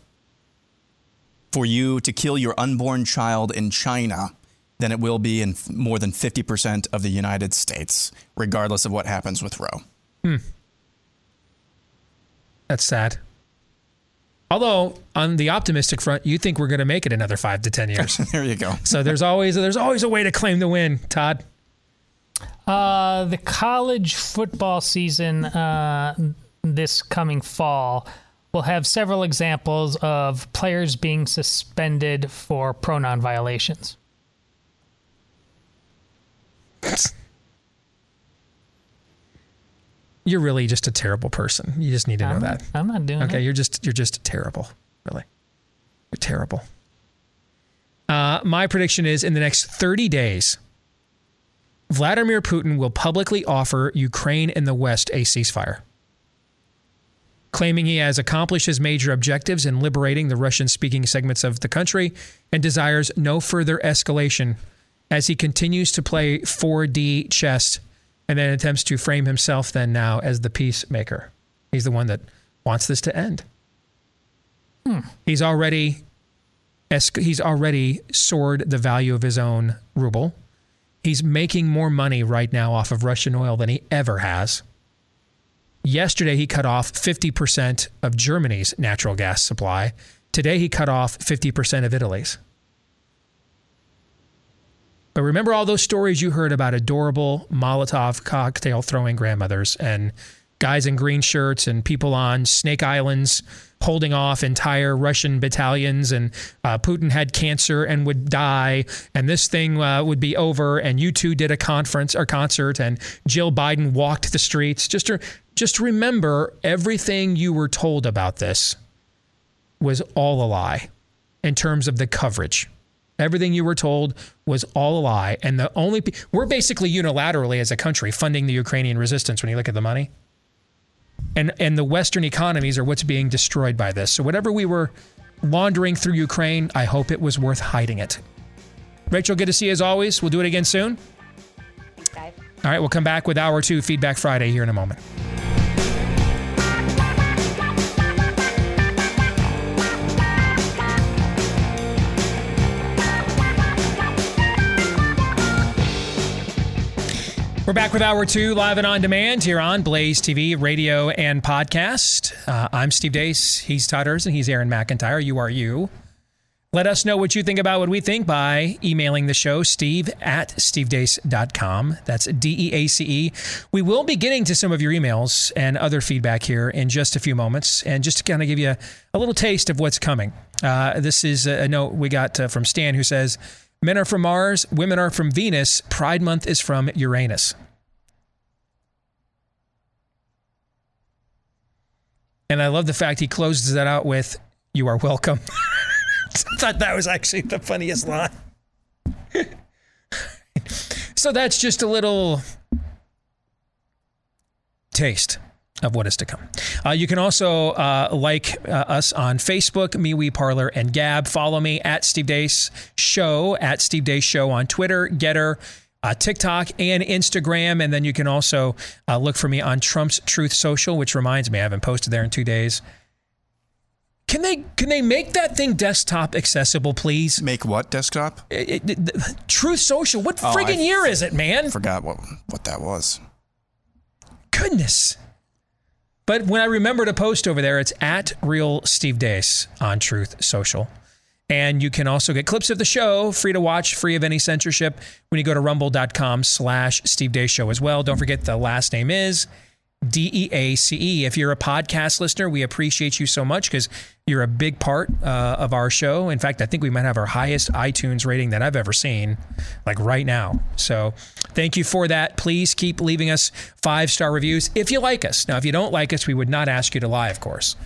for you to kill your unborn child in China than it will be in more than 50% of the United States, regardless of what happens with Roe. Hmm. That's sad. Although on the optimistic front, you think we're going to make it another five to ten years. (laughs) there you go. So there's always there's always a way to claim the win, Todd. Uh, the college football season uh, this coming fall will have several examples of players being suspended for pronoun violations. You're really just a terrible person. You just need to know I'm that. I'm not doing Okay, it. you're just you're just terrible. Really, you're terrible. Uh, my prediction is in the next 30 days, Vladimir Putin will publicly offer Ukraine and the West a ceasefire, claiming he has accomplished his major objectives in liberating the Russian-speaking segments of the country and desires no further escalation as he continues to play 4D chess and then attempts to frame himself then now as the peacemaker. He's the one that wants this to end. Hmm. He's already he's already soared the value of his own ruble. He's making more money right now off of Russian oil than he ever has. Yesterday he cut off 50% of Germany's natural gas supply. Today he cut off 50% of Italy's. But remember all those stories you heard about adorable Molotov cocktail throwing grandmothers and guys in green shirts and people on Snake Islands holding off entire Russian battalions, and uh, Putin had cancer and would die, and this thing uh, would be over, and U2 did a conference or concert, and Jill Biden walked the streets. Just just remember everything you were told about this was all a lie in terms of the coverage. Everything you were told was all a lie. And the only, pe- we're basically unilaterally as a country funding the Ukrainian resistance when you look at the money. And, and the Western economies are what's being destroyed by this. So, whatever we were laundering through Ukraine, I hope it was worth hiding it. Rachel, good to see you as always. We'll do it again soon. All right, we'll come back with hour two Feedback Friday here in a moment. We're back with hour two, live and on demand here on Blaze TV, radio, and podcast. Uh, I'm Steve Deace. He's Todd Erzen. He's Aaron McIntyre. You are you. Let us know what you think about what we think by emailing the show, steve at stevedeace.com. That's D E A C E. We will be getting to some of your emails and other feedback here in just a few moments. And just to kind of give you a little taste of what's coming, uh, this is a note we got uh, from Stan who says, Men are from Mars, women are from Venus, Pride Month is from Uranus. And I love the fact he closes that out with, You are welcome. (laughs) I thought that was actually the funniest line. (laughs) so that's just a little taste of what is to come. Uh, you can also uh, like uh, us on Facebook, MeWe, Parler, and Gab. Follow me at Steve Deace Show, at Steve Deace Show on Twitter, GETTR, uh, TikTok, and Instagram. And then you can also uh, look for me on Trump's Truth Social, which reminds me, I haven't posted there in two days. Can they can they make that thing desktop accessible, please? Make what desktop? It- it- the- Truth Social. What Oh, friggin' year is it, man? Forgot what what that was. Goodness. But when I remember to post over there, it's at Real Steve Deace on Truth Social. And you can also get clips of the show, free to watch, free of any censorship, when you go to rumble.com slash Steve Deace Show as well. Don't forget the last name is D E A C E. If you're a podcast listener, we appreciate you so much because you're a big part uh, of our show. In fact, I think we might have our highest iTunes rating that I've ever seen, like right now. So thank you for that. Please keep leaving us five star reviews if you like us. Now, if you don't like us, we would not ask you to lie, of course.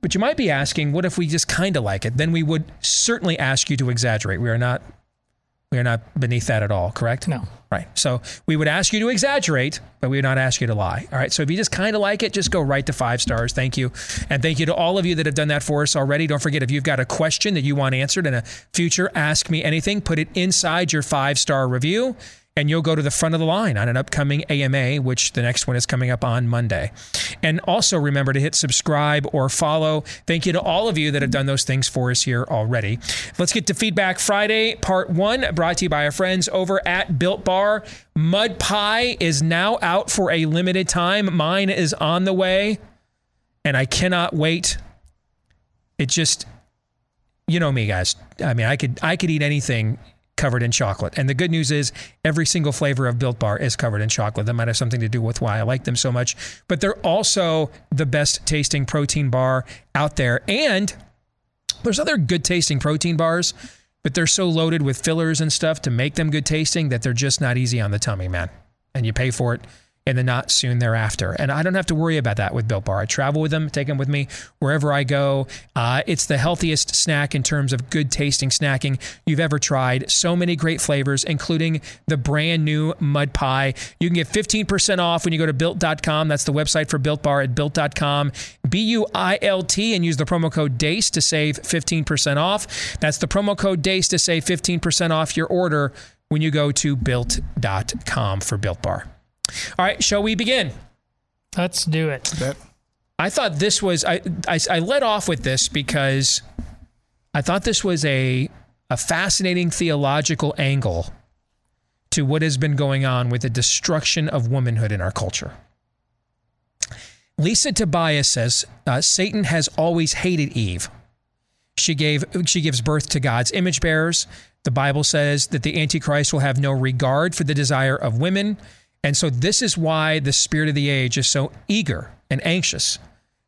But you might be asking, what if we just kind of like it? Then we would certainly ask you to exaggerate. We are not we are not beneath that at all, correct? No. Right. So we would ask you to exaggerate, but we would not ask you to lie. All right. So if you just kind of like it, just go right to five stars. Thank you. And thank you to all of you that have done that for us already. Don't forget if you've got a question that you want answered in a future Ask Me Anything, put it inside your five star review. And you'll go to the front of the line on an upcoming AMA, which the next one is coming up on Monday. And also remember to hit subscribe or follow. Thank you to all of you that have done those things for us here already. Let's get to Feedback Friday, part one, brought to you by our friends over at Built Bar. Mud Pie is now out for a limited time. Mine is on the way, and I cannot wait it just, you know me, guys. I mean, I could I could eat anything covered in chocolate. And the good news is every single flavor of Built Bar is covered in chocolate. That might have something to do with why I like them so much. But they're also the best tasting protein bar out there. And there's other good tasting protein bars, but they're so loaded with fillers and stuff to make them good tasting that they're just not easy on the tummy, man. And you pay for it and then not soon thereafter. And I don't have to worry about that with Built Bar. I travel with them, take them with me wherever I go. Uh, it's the healthiest snack in terms of good tasting snacking you've ever tried. So many great flavors, including the brand new mud pie. You can get 15% off when you go to built.com. That's the website for Built Bar at built.com. B U I L T and use the promo code DEACE to save 15% off. That's the promo code DEACE to save 15% off your order when you go to built.com for Built Bar. All right, shall we begin? Let's do it. I thought this was I, I I led off with this because I thought this was a a fascinating theological angle to what has been going on with the destruction of womanhood in our culture. Lisa Tobias says uh, Satan has always hated Eve. She gave she gives birth to God's image bearers. The Bible says that the Antichrist will have no regard for the desire of women. And so, this is why the spirit of the age is so eager and anxious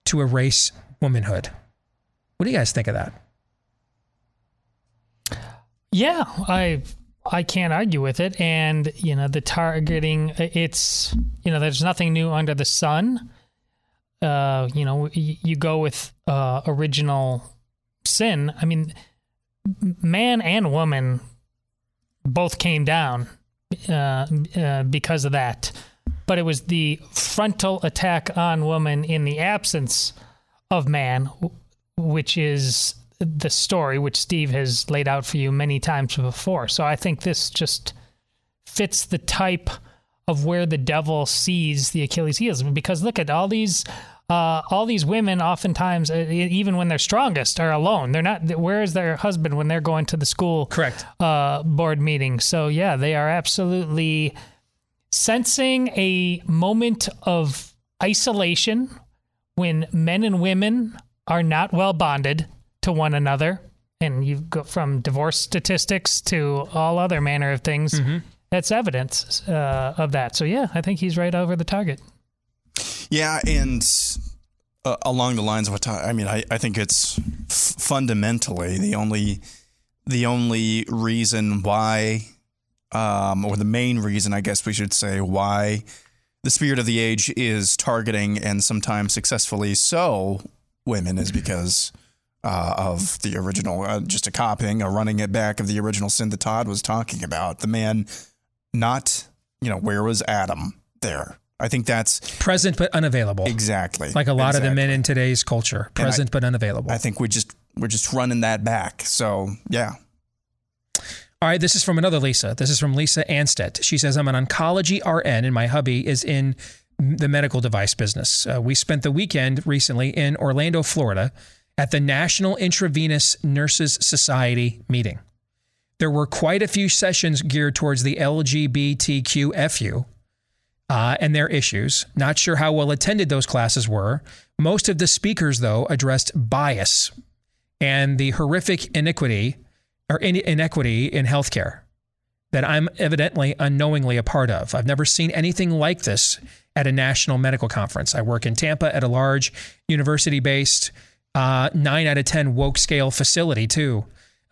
to erase womanhood. What do you guys think of that? Yeah, I I can't argue with it. And you know, the targeting it's you know, there's nothing new under the sun. Uh, you know, you, go with uh, original sin. I mean, man and woman both came down uh, uh, because of that. But it was the frontal attack on woman in the absence of man, which is the story which Steve has laid out for you many times before. So I think this just fits the type of where the devil sees the Achilles heels. Because look at all these. Uh, all these women, oftentimes, uh, even when they're strongest, are alone. They're not. Where is their husband when they're going to the school correct uh, board meeting? So yeah, they are absolutely sensing a moment of isolation when men and women are not well bonded to one another, and you go from divorce statistics to all other manner of things. Mm-hmm. That's evidence uh, of that. So yeah, I think he's right over the target. Yeah, and uh, along the lines of what I mean, I, I think it's f- fundamentally the only the only reason why, um, or the main reason, I guess we should say, why the spirit of the age is targeting and sometimes successfully so women is because. Uh, of the original, uh, just a copying, a running it back of the original sin that Todd was talking about. The man, not, you know, where was Adam there? I think that's present but unavailable. Exactly. Like a lot exactly. of the men in today's culture, present I, but unavailable. I think we just we're just running that back. So yeah. All right, this is from another Lisa. This is from Lisa Anstedt. She says, I'm an oncology RN and my hubby is in the medical device business. Uh, we spent the weekend recently in Orlando, Florida at the National Intravenous Nurses Society meeting. There were quite a few sessions geared towards the LGBTQFU, uh, and their issues. Not sure how well attended those classes were. Most of the speakers, though, addressed bias and the horrific iniquity or in- inequity in healthcare that I'm evidently unknowingly a part of. I've never seen anything like this at a national medical conference. I work in Tampa at a large university based uh, nine out of 10 woke scale facility, too.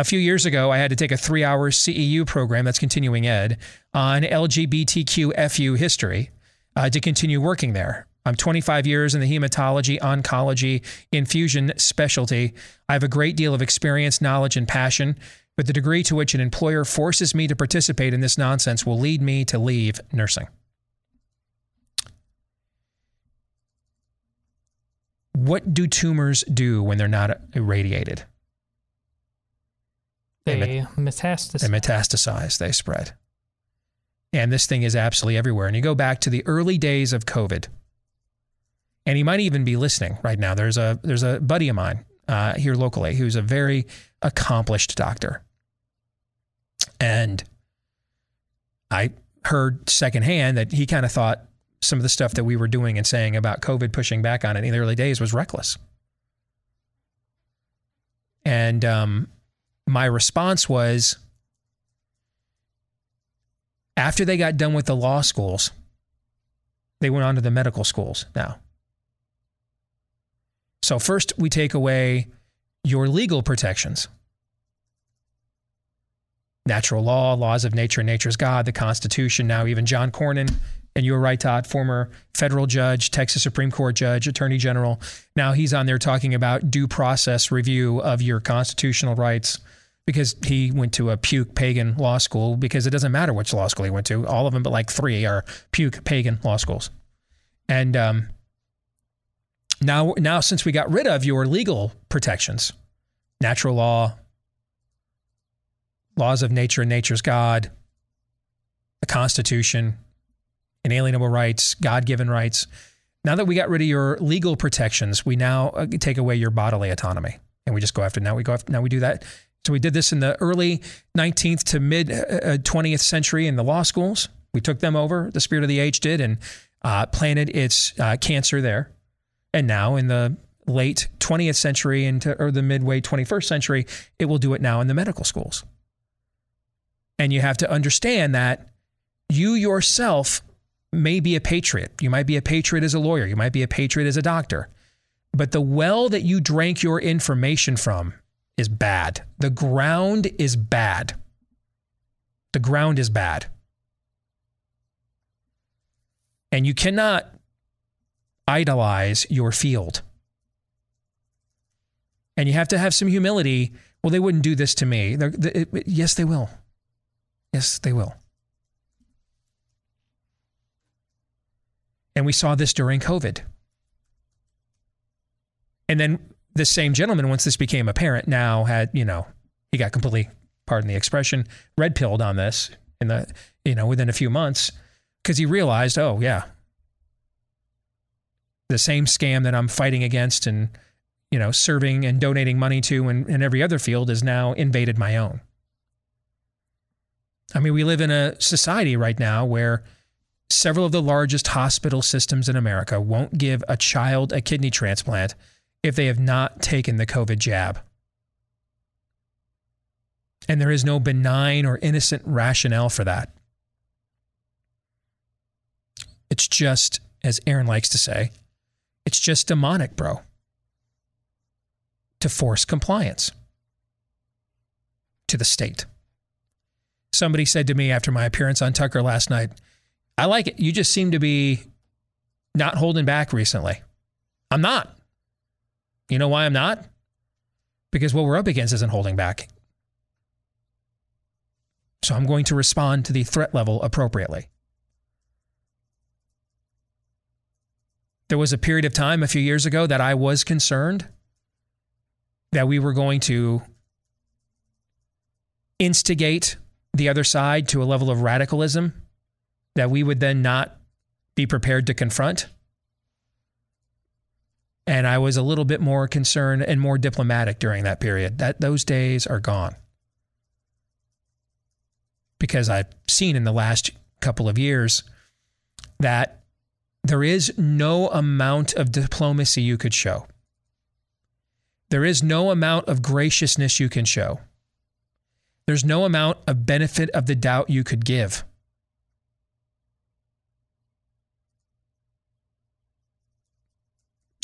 A few years ago, I had to take a three hour CEU program that's continuing ed on LGBTQ history uh, to continue working there. I'm 25 years in the hematology, oncology, infusion specialty. I have a great deal of experience, knowledge, and passion, but the degree to which an employer forces me to participate in this nonsense will lead me to leave nursing. What do tumors do when they're not irradiated? They, they metastasize. They metastasize. They spread. And this thing is absolutely everywhere. And you go back to the early days of COVID, and he might even be listening right now. There's a there's a buddy of mine uh, here locally who's a very accomplished doctor, and I heard secondhand that he kind of thought some of the stuff that we were doing and saying about COVID pushing back on it in the early days was reckless. And um, my response was after they got done with the law schools, they went on to the medical schools now. So, first, we take away your legal protections natural law, laws of nature, nature's God, the Constitution. Now, even John Cornyn, and you were right, Todd, former federal judge, Texas Supreme Court judge, attorney general. Now he's on there talking about due process review of your constitutional rights because he went to a puke pagan law school because it doesn't matter which law school he went to. All of them, but like three are puke pagan law schools. And um, now, now since we got rid of your legal protections, natural law, laws of nature and nature's God, the Constitution, inalienable rights, God given rights. Now that we got rid of your legal protections, we now uh, take away your bodily autonomy. And we just go after, now we go after, now we do that. So we did this in the early 19th to mid 20th uh, uh, century in the law schools. We took them over, the spirit of the age did, and uh, planted its uh, cancer there. And now in the late 20th century into or the midway 21st century, it will do it now in the medical schools. And you have to understand that you yourself may be a patriot. You might be a patriot as a lawyer. You might be a patriot as a doctor. But the well that you drank your information from is bad. The ground is bad. The ground is bad. And you cannot idolize your field. And you have to have some humility. Well, they wouldn't do this to me. They, yes, they will. Yes, they will. And we saw this during COVID. And then the same gentleman, once this became apparent, now had, you know, he got completely, pardon the expression, red pilled on this in the, you know, within a few months because he realized, oh, yeah, the same scam that I'm fighting against and, you know, serving and donating money to in, in every other field has now invaded my own. I mean, we live in a society right now where several of the largest hospital systems in America won't give a child a kidney transplant if they have not taken the COVID jab. And there is no benign or innocent rationale for that. It's just, as Aaron likes to say, it's just demonic, bro, to force compliance to the state. Somebody said to me after my appearance on Tucker last night, I like it. You just seem to be not holding back recently. I'm not. You know why I'm not? Because what we're up against isn't holding back. So I'm going to respond to the threat level appropriately. There was a period of time a few years ago that I was concerned that we were going to instigate the other side to a level of radicalism that we would then not be prepared to confront. And I was a little bit more concerned and more diplomatic during that period. That those days are gone. Because I've seen in the last couple of years that there is no amount of diplomacy you could show. There is no amount of graciousness you can show. There's no amount of benefit of the doubt you could give.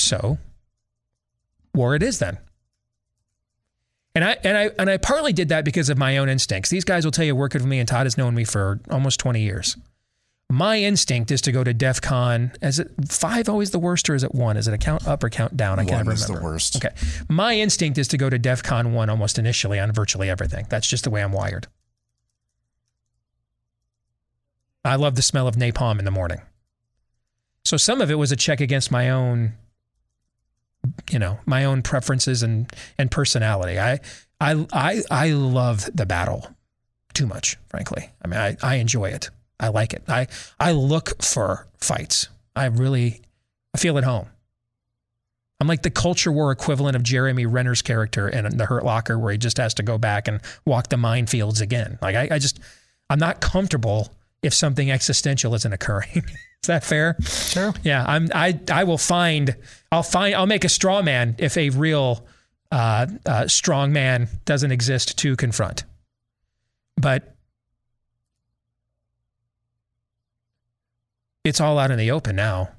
So, war it is then. And I and I and I partly did that because of my own instincts. These guys will tell you working with me, and Todd has known me for almost 20 years. My instinct is to go to DEF CON. Is it five always the worst, or is it one? Is it a count up or count down? I can't remember. One is the worst. Okay. My instinct is to go to DEF CON one almost initially on virtually everything. That's just the way I'm wired. I love the smell of napalm in the morning. So some of it was a check against my own you know my own preferences and and personality. I I I I love the battle too much, frankly. I mean, I I enjoy it. I like it. I I look for fights. I really I feel at home. I'm like the culture war equivalent of Jeremy Renner's character in The Hurt Locker, where he just has to go back and walk the minefields again. Like I, I just I'm not comfortable if something existential isn't occurring. (laughs) Is that fair? Sure. Yeah, I'm. I I will find. I'll find. I'll make a straw man if a real uh, uh, strong man doesn't exist to confront. But it's all out in the open now.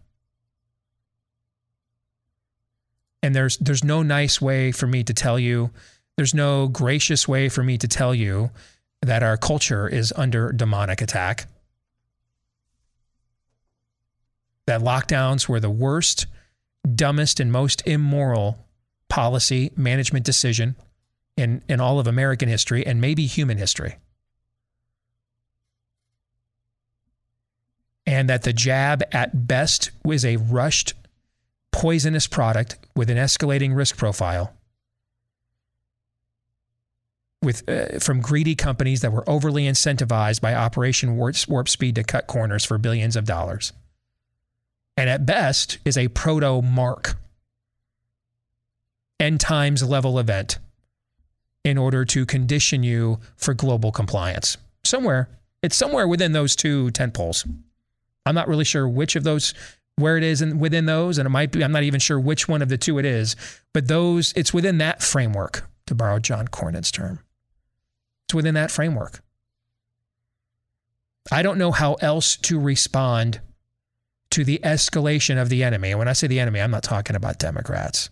And there's there's no nice way for me to tell you, there's no gracious way for me to tell you that our culture is under demonic attack. That lockdowns were the worst, dumbest, and most immoral policy management decision in, in all of American history and maybe human history. And that the jab at best was a rushed, poisonous product with an escalating risk profile with uh, from greedy companies that were overly incentivized by Operation Warp, Warp Speed to cut corners for billions of dollars. And at best is a proto mark end times level event in order to condition you for global compliance. Somewhere, it's somewhere within those two tent poles. I'm not really sure which of those where it is and within those and it might be I'm not even sure which one of the two it is, but those it's within that framework to borrow John Cornyn's term. It's within that framework. I don't know how else to respond to the escalation of the enemy. And when I say the enemy, I'm not talking about Democrats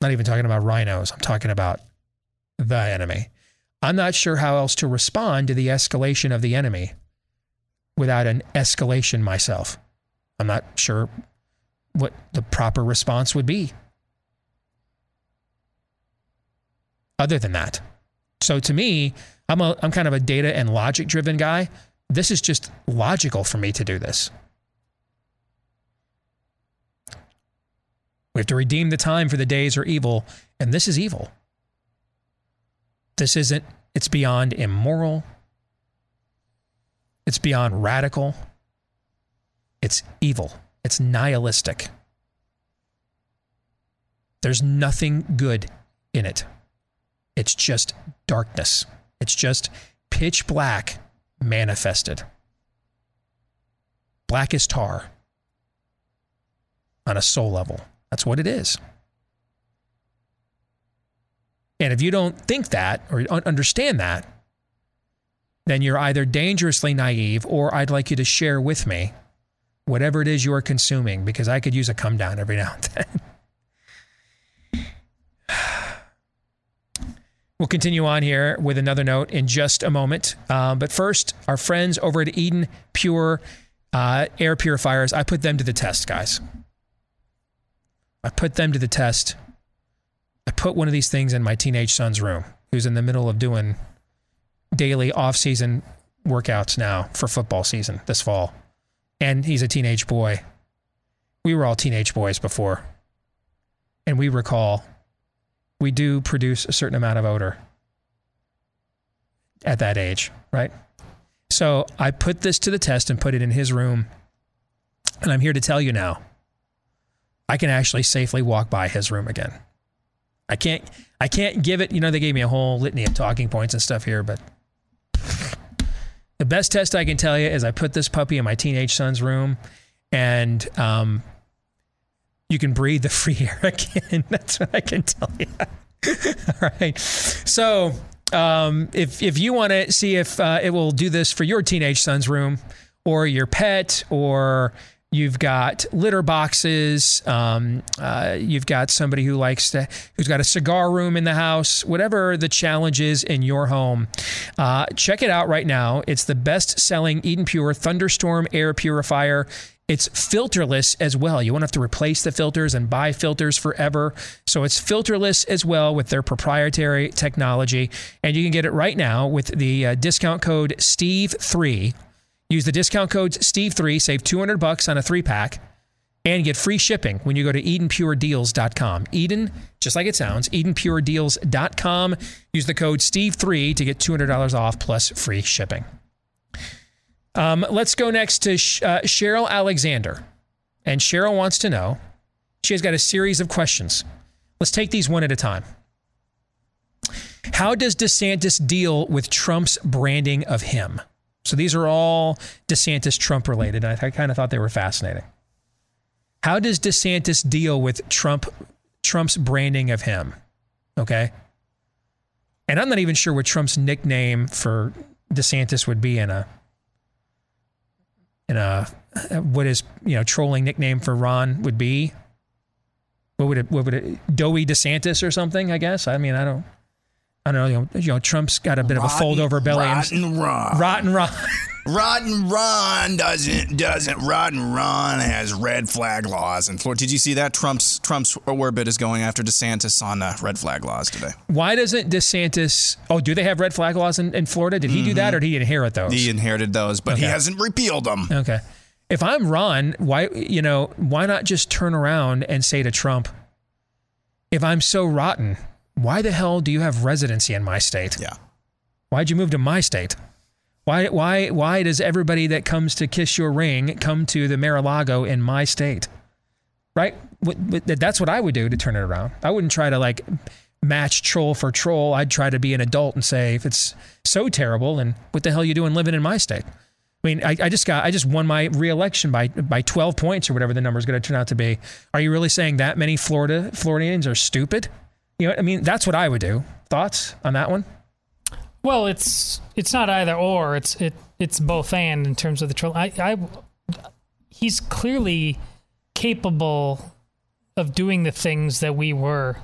not even talking about RINOs. I'm talking about the enemy. I'm not sure how else to respond to the escalation of the enemy without an escalation myself. I'm not sure what the proper response would be. Other than that. So to me, I'm a I'm kind of a data and logic driven guy. This is just logical for me to do this. We have to redeem the time for the days are evil, and this is evil. This isn't, it's beyond immoral. It's beyond radical. It's evil. It's nihilistic. There's nothing good in it. It's just darkness. It's just pitch black manifested. Black as tar on a soul level. That's what it is. And if you don't think that or understand that, then you're either dangerously naive or I'd like you to share with me whatever it is you are consuming because I could use a come down every now and (laughs) then. We'll continue on here with another note in just a moment. Um, but first, our friends over at Eden Pure uh, Air Purifiers, I put them to the test, guys. I put them to the test. I put one of these things in my teenage son's room, who's in the middle of doing daily off-season workouts now for football season this fall. And he's a teenage boy. We were all teenage boys before. And we recall we do produce a certain amount of odor at that age, right? So I put this to the test and put it in his room. And I'm here to tell you now I can actually safely walk by his room again. I can't I can't give it, you know, they gave me a whole litany of talking points and stuff here, but the best test I can tell you is I put this puppy in my teenage son's room and um, you can breathe the free (laughs) air again. (laughs) That's what I can tell you. (laughs) All right. So um, if if you want to see if uh, it will do this for your teenage son's room or your pet or You've got litter boxes. Um, uh, you've got somebody who likes to, who's got a cigar room in the house. Whatever the challenge is in your home, uh, check it out right now. It's the best-selling Eden Pure Thunderstorm air purifier. It's filterless as well. You won't have to replace the filters and buy filters forever. So it's filterless as well with their proprietary technology. And you can get it right now with the uh, discount code STEVE3 Use the discount code Steve3, save 200 bucks on a three pack, and get free shipping when you go to EdenPureDeals.com. Eden, just like it sounds, EdenPureDeals.com. Use the code Steve3 to get $200 off plus free shipping. Um, let's go next to uh, Cheryl Alexander. And Cheryl wants to know she has got a series of questions. Let's take these one at a time. How does DeSantis deal with Trump's branding of him? So these are all DeSantis Trump related. I, I kind of thought they were fascinating. How does DeSantis deal with Trump Trump's branding of him. Okay. And I'm not even sure what Trump's nickname for DeSantis would be in a in a what his you know trolling nickname for Ron would be. What would it? What would it? Doughy DeSantis or something? I guess. I mean, I don't. I don't know. You know, you know Trump's got a bit of a fold over belly. Rotten Ron. Rotten Ron. Rotten Ron doesn't doesn't Rotten Ron has red flag laws in Florida. Did you see that Trump's Trump's orbit is going after DeSantis on uh, red flag laws today? Why doesn't DeSantis? Oh, do they have red flag laws in, in Florida? Did he do that, or did he inherit those? He inherited those, but he hasn't repealed them. Okay. If I'm Ron, why you know why not just turn around and say to Trump, if I'm so rotten, why the hell do you have residency in my state? Yeah. Why'd you move to my state? Why why why does everybody that comes to kiss your ring come to the Mar-a-Lago in my state? Right? That's what I would do to turn it around. I wouldn't try to like match troll for troll. I'd try to be an adult and say, if it's so terrible, and what the hell are you doing living in my state? I mean, I, I just got, I just won my reelection by by 12 points or whatever the number is going to turn out to be. Are you really saying that many Florida Floridians are stupid? You know, I mean, that's what I would do. Thoughts on that one? Well, it's it's not either or. It's it it's both and in terms of the troll. I, I he's clearly capable of doing the things that we were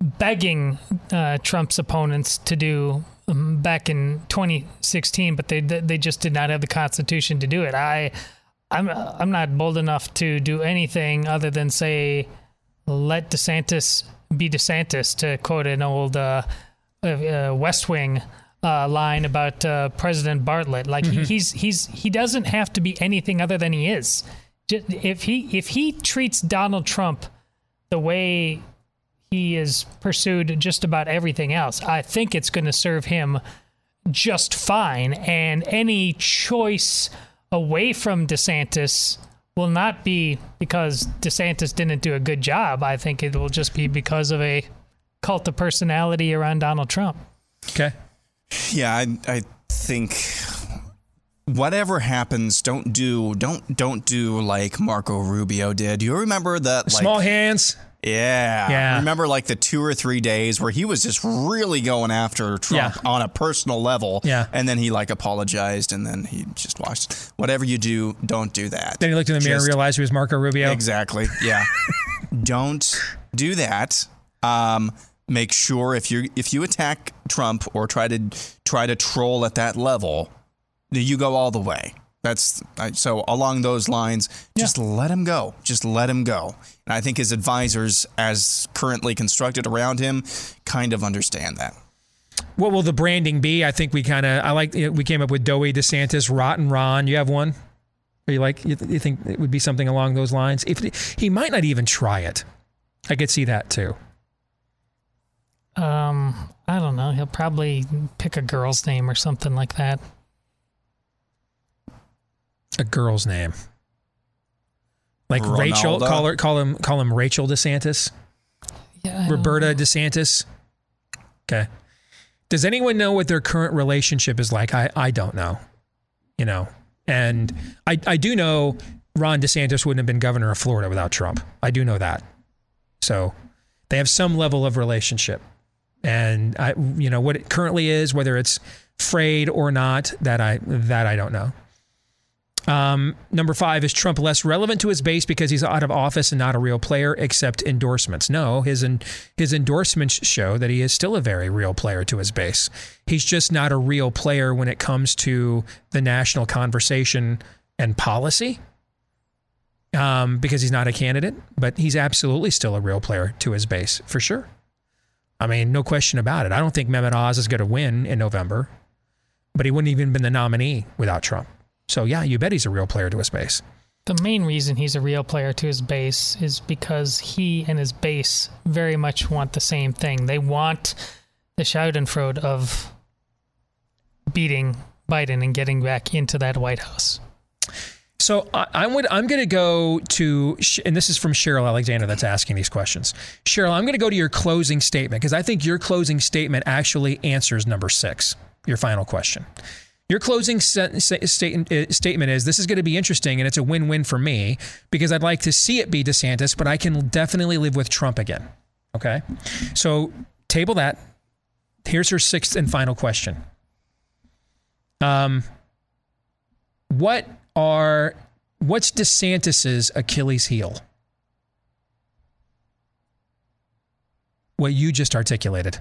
begging uh, Trump's opponents to do um, back in 2016, but they they just did not have the Constitution to do it. I I'm I'm not bold enough to do anything other than say let DeSantis be DeSantis to quote an old uh, uh, uh, West Wing uh, line about uh, President Bartlet. Like he, he's he's he doesn't have to be anything other than he is. If he if he treats Donald Trump the way he is pursued just about everything else, I think it's going to serve him just fine. And any choice away from DeSantis will not be because DeSantis didn't do a good job. I think it will just be because of a cult of personality around Donald Trump. Okay. Yeah, I, I think whatever happens, don't do don't don't do like Marco Rubio did. You remember that? Like, Small hands. Yeah. Yeah. Remember like the two or three days where he was just really going after Trump Yeah. on a personal level. Yeah. And then he like apologized and then he just watched. Whatever you do, don't do that. Then he looked in the mirror and realized he was Marco Rubio. Exactly. Yeah. (laughs) don't do that. Um, make sure if you if you attack Trump or try to try to troll at that level, you go all the way. That's so along those lines. Just let him go. Just let him go. And I think his advisors, as currently constructed around him, kind of understand that. What will the branding be? I think we kind of, I like, we came up with Doughy DeSantis, Rotten Ron. You have one? Are you like, you, you think it would be something along those lines? If he might not even try it, I could see that too. Um, I don't know. He'll probably pick a girl's name or something like that. A girl's name, like Rachel. Call her, call him, call him Rachel DeSantis. Yeah, Roberta DeSantis. Okay. Does anyone know what their current relationship is like? I, I don't know. You know, and I, I do know Ron DeSantis wouldn't have been governor of Florida without Trump. I do know that. So they have some level of relationship. And I, you know, what it currently is, whether it's frayed or not, that I, that I don't know. Um, number five is Trump less relevant to his base because he's out of office and not a real player, except endorsements. No, his his endorsements show that he is still a very real player to his base. He's just not a real player when it comes to the national conversation and policy. Um, because he's not a candidate, but he's absolutely still a real player to his base for sure. I mean, no question about it. I don't think Mehmet Oz is going to win in November, but he wouldn't even been the nominee without Trump. So yeah, you bet he's a real player to his base. The main reason he's a real player to his base is because he and his base very much want the same thing. They want the Schadenfreude of beating Biden and getting back into that White House. So I, I'm I'm going to go to, and this is from Cheryl Alexander that's asking these questions. Cheryl, I'm going to go to your closing statement because I think your closing statement actually answers number six, your final question. Your closing uh, statement is this is going to be interesting and it's a win win for me because I'd like to see it be DeSantis, but I can definitely live with Trump again. Okay. So table that. Here's her sixth and final question. Um, what are what's DeSantis's Achilles heel? What you just articulated.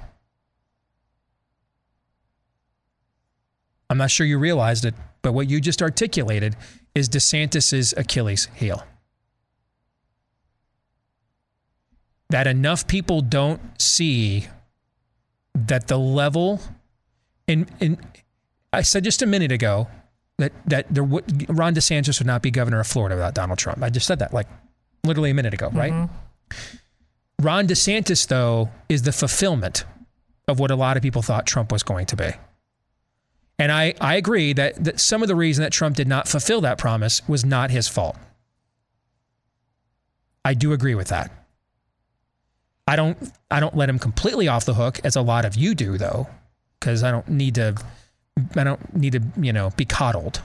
I'm not sure you realized it, but what you just articulated is DeSantis's Achilles heel. That enough people don't see that the level in in I said just a minute ago that that there would Ron DeSantis would not be governor of Florida without Donald Trump. I just said that like literally a minute ago, right? Mm-hmm. Ron DeSantis though is the fulfillment of what a lot of people thought Trump was going to be. And I, I agree that, that some of the reason that Trump did not fulfill that promise was not his fault. I do agree with that. I don't I don't let him completely off the hook as a lot of you do though, because I don't need to I don't need to, you know, be coddled.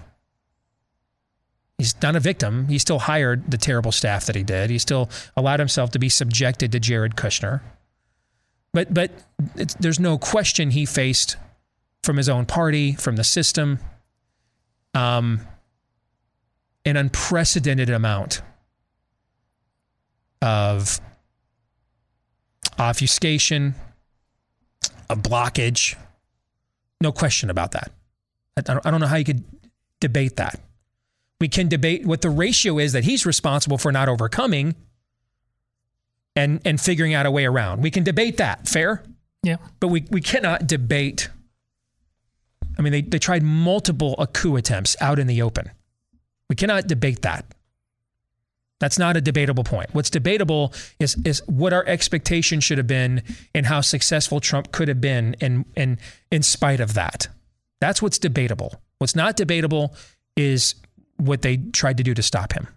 He's not a victim. He still hired the terrible staff that he did. He still allowed himself to be subjected to Jared Kushner. But but there's no question he faced from his own party, from the system, um, an unprecedented amount of obfuscation, of blockage. No question about that. I don't, know how you could debate that. We can debate what the ratio is that he's responsible for not overcoming and, and figuring out a way around. We can debate that. Fair? Yeah. But we, we cannot debate. I mean, they, they tried multiple coup attempts out in the open. We cannot debate that. That's not a debatable point. What's debatable is is what our expectation should have been and how successful Trump could have been in in in spite of that. That's what's debatable. What's not debatable is what they tried to do to stop him.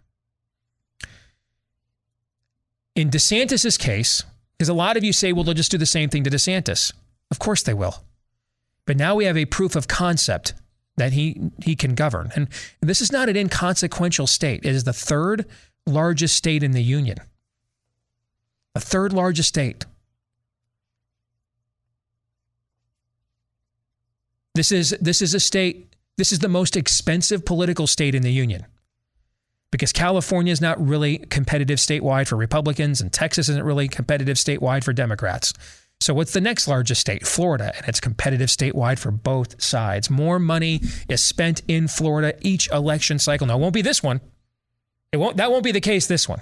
In DeSantis's case, because a lot of you say, well, they'll just do the same thing to DeSantis. Of course they will. But now we have a proof of concept that he he can govern. And this is not an inconsequential state. It is the third largest state in the union. The third largest state. This is this is a state this is the most expensive political state in the union. Because California is not really competitive statewide for Republicans and Texas isn't really competitive statewide for Democrats. So, what's the next largest state? Florida, and it's competitive statewide for both sides. More money is spent in Florida each election cycle. Now, it won't be this one. It won't. That won't be the case this one.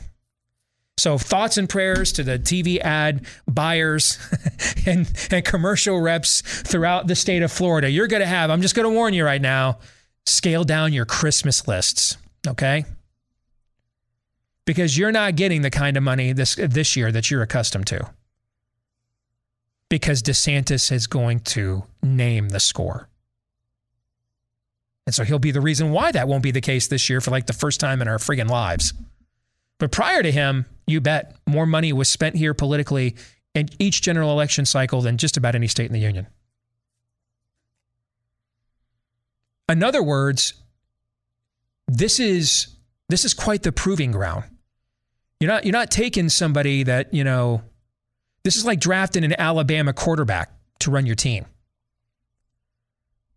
So, thoughts and prayers to the TV ad buyers (laughs) and, and commercial reps throughout the state of Florida. You're going to have. I'm just going to warn you right now. Scale down your Christmas lists. Okay. Because you're not getting the kind of money this this year that you're accustomed to because DeSantis is going to name the score. And so he'll be the reason why that won't be the case this year for like the first time in our friggin' lives. But prior to him, you bet more money was spent here politically in each general election cycle than just about any state in the union. In other words, this is this is quite the proving ground. You're not you're not taking somebody that, you know, this is like drafting an Alabama quarterback to run your team.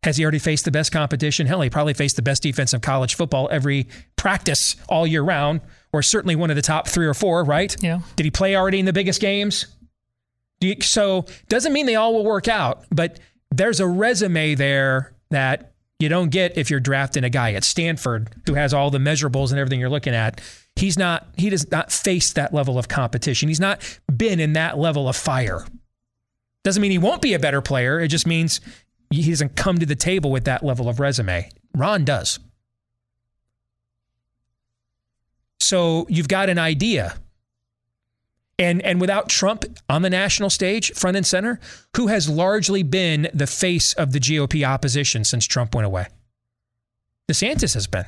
Has he already faced the best competition? Hell, he probably faced the best defense of college football every practice all year round, or certainly one of the top three or four, right? Yeah. Did he play already in the biggest games? You, so doesn't mean they all will work out, but there's a resume there that you don't get if you're drafting a guy at Stanford who has all the measurables and everything you're looking at. He's not, he does not face that level of competition. He's not been in that level of fire. Doesn't mean he won't be a better player. It just means he doesn't come to the table with that level of resume. Ron does. So you've got an idea. And, and without Trump on the national stage, front and center, who has largely been the face of the GOP opposition since Trump went away? DeSantis has been.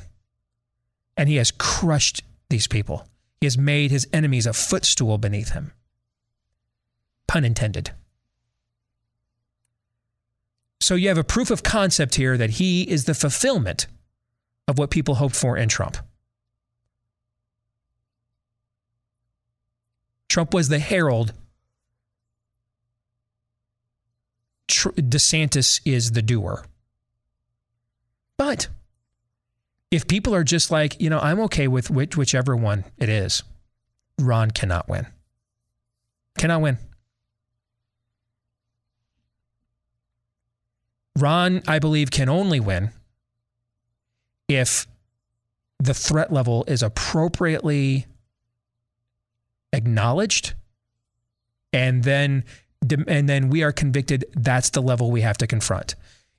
And he has crushed these people. He has made his enemies a footstool beneath him. Pun intended. So you have a proof of concept here that he is the fulfillment of what people hoped for in Trump. Trump was the herald tr- DeSantis is the doer. But if people are just like, you know, I'm okay with which, whichever one it is, Ron cannot win. Cannot win. Ron, I believe, can only win if the threat level is appropriately acknowledged and then and then we are convicted that's the level we have to confront.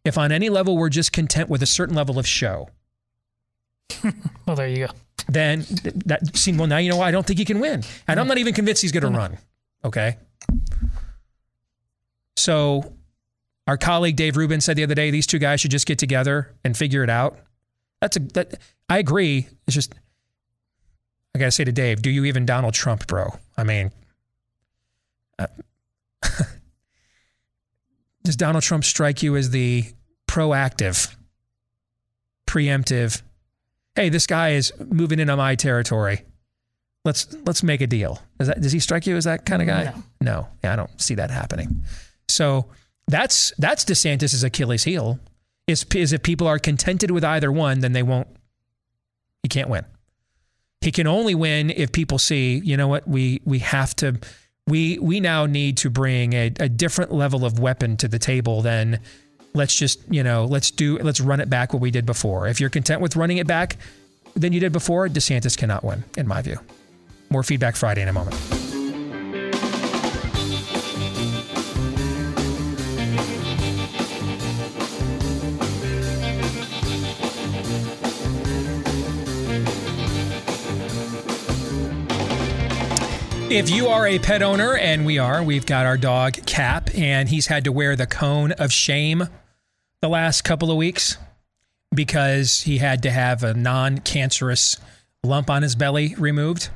If on any level we're just content with a certain level of show (laughs) well there you go. then that seems well now you know i don't think he can win. And i'm not even convinced he's going to mm-hmm. run okay? So our colleague dave rubin said the other day these two guys should just get together and figure it out that's a that i agree it's just I got to say to Dave, do you even Donald Trump, bro? I mean, uh, (laughs) does Donald Trump strike you as the proactive, preemptive? Hey, this guy is moving into my territory. Let's let's make a deal. That, does he strike you as that kind of guy? No. no. Yeah, I don't see that happening. So that's that's DeSantis' Achilles heel. Is is if people are contented with either one, then they won't. He can't win. He can only win if people see, you know what, we we have to we we now need to bring a, a different level of weapon to the table than let's just, you know, let's do let's run it back what we did before. If you're content with running it back than you did before, DeSantis cannot win, in my view. More feedback Friday in a moment. If you are a pet owner, and we are, we've got our dog Cap, and he's had to wear the cone of shame the last couple of weeks because he had to have a non cancerous lump on his belly removed.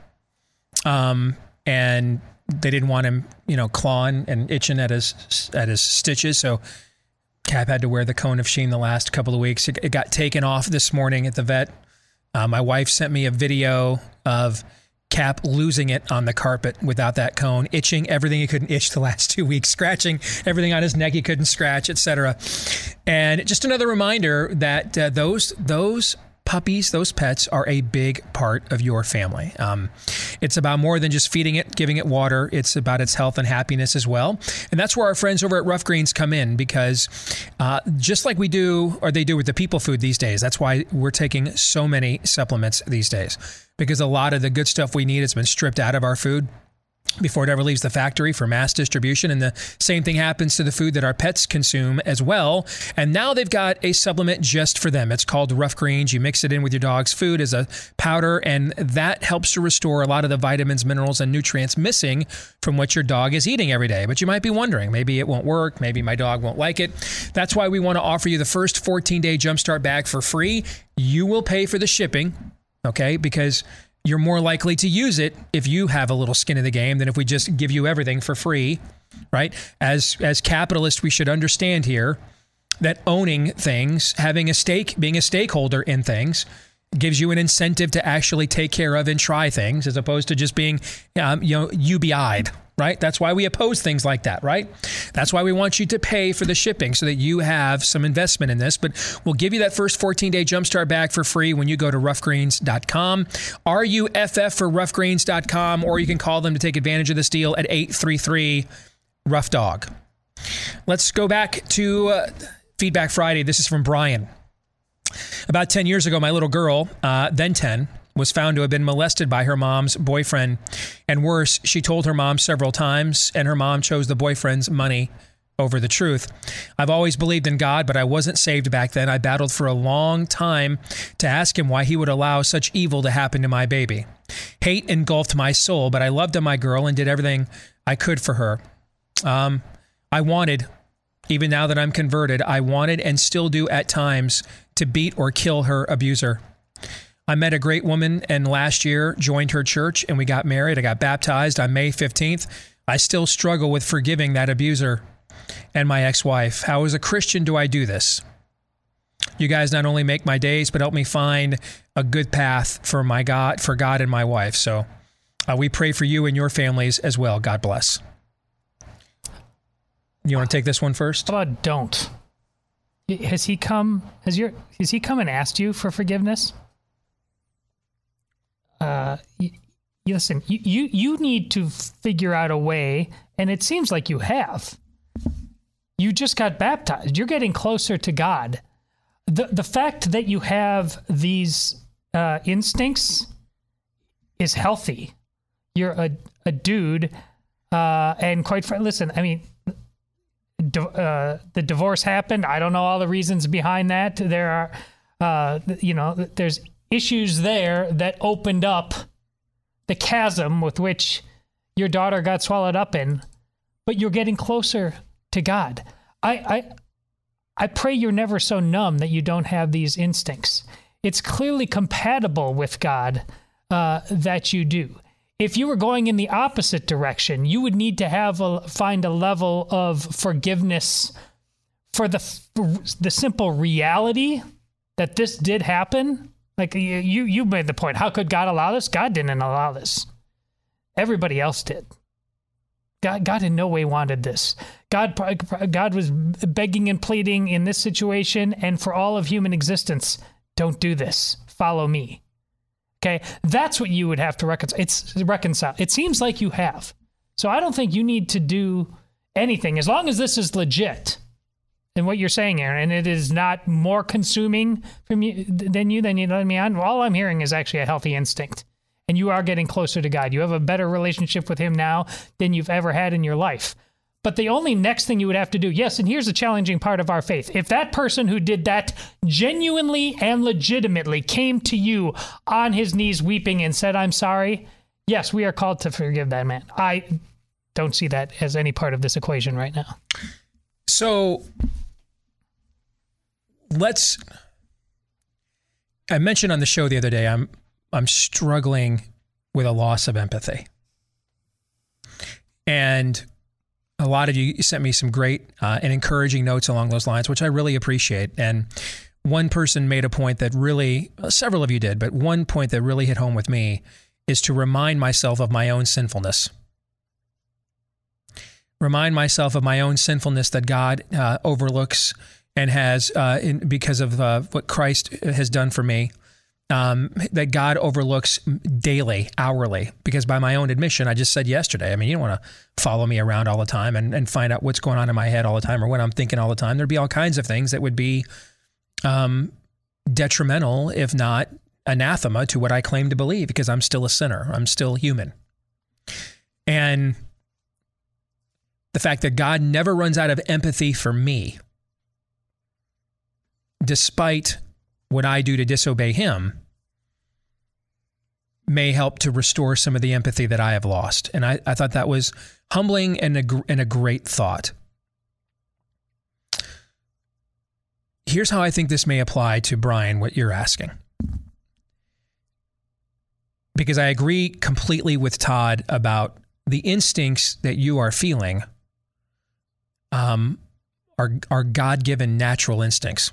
Um, and they didn't want him, you know, clawing and itching at his at his stitches. So Cap had to wear the cone of shame the last couple of weeks. It, it got taken off this morning at the vet. Uh, my wife sent me a video of Cap losing it on the carpet without that cone, itching everything he couldn't itch the last (laughs) two weeks, scratching everything on his neck he couldn't scratch, etc. And just another reminder that uh, those those puppies, those pets are a big part of your family. Um, it's about more than just feeding it, giving it water. It's about its health and happiness as well. And that's where our friends over at Ruff Greens come in because uh, just like we do, or they do with the people food these days, that's why we're taking so many supplements these days because a lot of the good stuff we need has been stripped out of our food before it ever leaves the factory for mass distribution. And the same thing happens to the food that our pets consume as well. And now they've got a supplement just for them. It's called Ruff Greens. You mix it in with your dog's food as a powder, and that helps to restore a lot of the vitamins, minerals, and nutrients missing from what your dog is eating every day. But you might be wondering, maybe it won't work. Maybe my dog won't like it. That's why we want to offer you the first 14 day jumpstart bag for free. You will pay for the shipping, okay? Because you're more likely to use it if you have a little skin in the game than if we just give you everything for free, right? As as capitalists, we should understand here that owning things, having a stake, being a stakeholder in things, gives you an incentive to actually take care of and try things, as opposed to just being, um, you know, UBI'd, right? That's why we oppose things like that, right? That's why we want you to pay for the shipping so that you have some investment in this. But we'll give you that first 14 day jumpstart bag for free when you go to ruffgreens.com, R U F F for ruffgreens.com, or you can call them to take advantage of this deal at 833 Ruff Dog. Let's go back to uh, Feedback Friday. This is from Brian. About 10 years ago, my little girl, uh, then 10, was found to have been molested by her mom's boyfriend. And worse, she told her mom several times, and her mom chose the boyfriend's money over the truth. I've always believed in God, but I wasn't saved back then. I battled for a long time to ask him why he would allow such evil to happen to my baby. Hate engulfed my soul, but I loved my girl and did everything I could for her. Um, I wanted, even now that I'm converted, I wanted and still do at times to beat or kill her abuser. I met a great woman and last year joined her church and we got married. I got baptized on May 15th. I still struggle with forgiving that abuser and my ex wife. How, as a Christian, do I do this? You guys not only make my days, but help me find a good path for my God, for God and my wife. So uh, we pray for you and your families as well. God bless. You want to take this one first? How about don't? Has he come? Has your? Has he come and asked you for forgiveness? Uh, you, listen. You, you you need to figure out a way, and it seems like you have. You just got baptized. You're getting closer to God. The the fact that you have these uh, instincts is healthy. You're a a dude, uh, and quite frankly, listen. I mean, uh, the divorce happened. I don't know all the reasons behind that. There are, uh, you know, there's issues there that opened up the chasm with which your daughter got swallowed up in, but you're getting closer to God. I, I, I pray you're never so numb that you don't have these instincts. It's clearly compatible with God uh, that you do if you were going in the opposite direction, you would need to have a, find a level of forgiveness for the the simple reality that this did happen. Like you you made the point. How could God allow this? God didn't allow this. Everybody else did. God, God in no way wanted this. God, God was begging and pleading in this situation and for all of human existence. Don't do this. Follow me. Okay, that's what you would have to reconcile. It's reconcile. It seems like you have. So I don't think you need to do anything as long as this is legit. And what you're saying, Aaron, and it is not more consuming from you than you than you let me on. All I'm hearing is actually a healthy instinct, and you are getting closer to God. You have a better relationship with Him now than you've ever had in your life. But the only next thing you would have to do, yes, and here's the challenging part of our faith. If that person who did that genuinely and legitimately came to you on his knees weeping and said, I'm sorry, yes, we are called to forgive that man. I don't see that as any part of this equation right now. So let's I mentioned on the show the other day I'm I'm struggling with a loss of empathy. And a lot of you sent me some great uh, and encouraging notes along those lines, which I really appreciate. And one person made a point that really, uh, several of you did, but one point that really hit home with me is to remind myself of my own sinfulness. Remind myself of my own sinfulness that God uh, overlooks and has, uh, in, because of uh, what Christ has done for me um, that God overlooks daily, hourly. Because by my own admission, I just said yesterday, I mean, you don't want to follow me around all the time and, and find out what's going on in my head all the time or what I'm thinking all the time. There'd be all kinds of things that would be um, detrimental, if not anathema, to what I claim to believe because I'm still a sinner. I'm still human. And the fact that God never runs out of empathy for me, despite what I do to disobey him may help to restore some of the empathy that I have lost. And I, I thought that was humbling and a, and a great thought. Here's how I think this may apply to Brian, what you're asking. Because I agree completely with Todd about the instincts that you are feeling um, are, are God given natural instincts.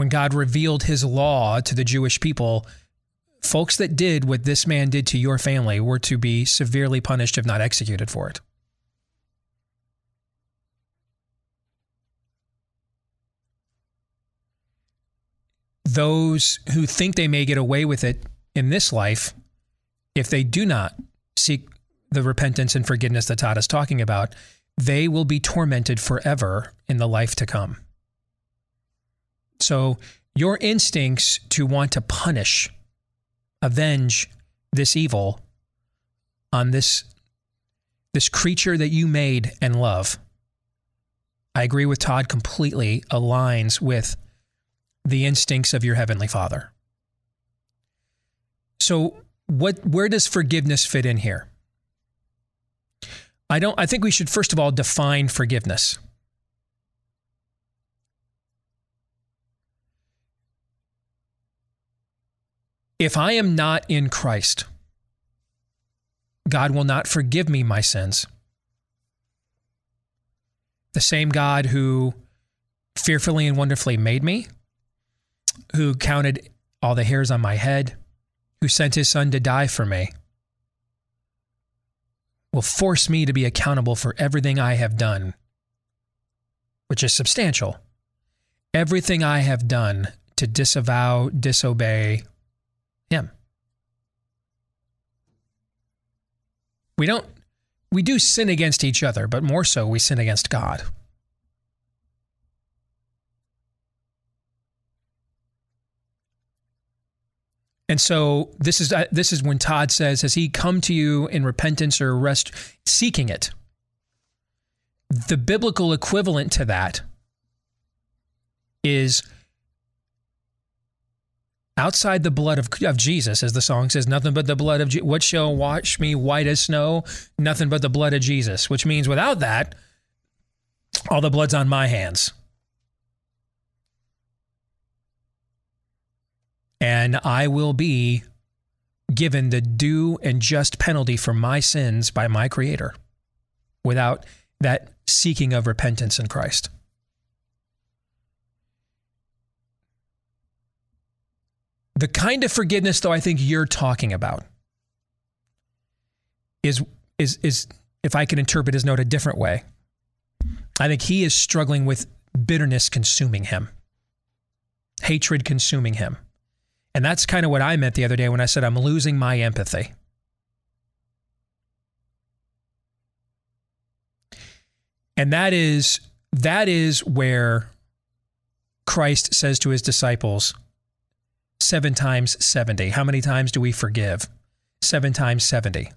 When God revealed his law to the Jewish people, folks that did what this man did to your family were to be severely punished, if not executed for it. Those who think they may get away with it in this life, if they do not seek the repentance and forgiveness that Todd is talking about, they will be tormented forever in the life to come. So your instincts to want to punish, avenge this evil on this this creature that you made and love. I agree with Todd completely aligns with the instincts of your heavenly Father. So what where does forgiveness fit in here? I don't I think we should first of all define forgiveness. If I am not in Christ, God will not forgive me my sins. The same God who fearfully and wonderfully made me, who counted all the hairs on my head, who sent his son to die for me, will force me to be accountable for everything I have done, which is substantial. Everything I have done to disavow, disobey Him. We don't, we do sin against each other, but more so, we sin against God. And so this is uh, this is when Todd says, "Has he come to you in repentance or rest, seeking it?" The biblical equivalent to that is outside the blood of, of Jesus, as the song says, nothing but the blood of Je- what shall wash me white as snow? Nothing but the blood of Jesus, which means without that, all the blood's on my hands. and I will be given the due and just penalty for my sins by my Creator without that seeking of repentance in Christ. The kind of forgiveness, though, I think you're talking about is, is, is if I can interpret his note a different way, I think he is struggling with bitterness consuming him, hatred consuming him. And that's kind of what I meant the other day when I said I'm losing my empathy. And that is that is where Christ says to his disciples 7 times 70. How many times do we forgive? 7 times 70.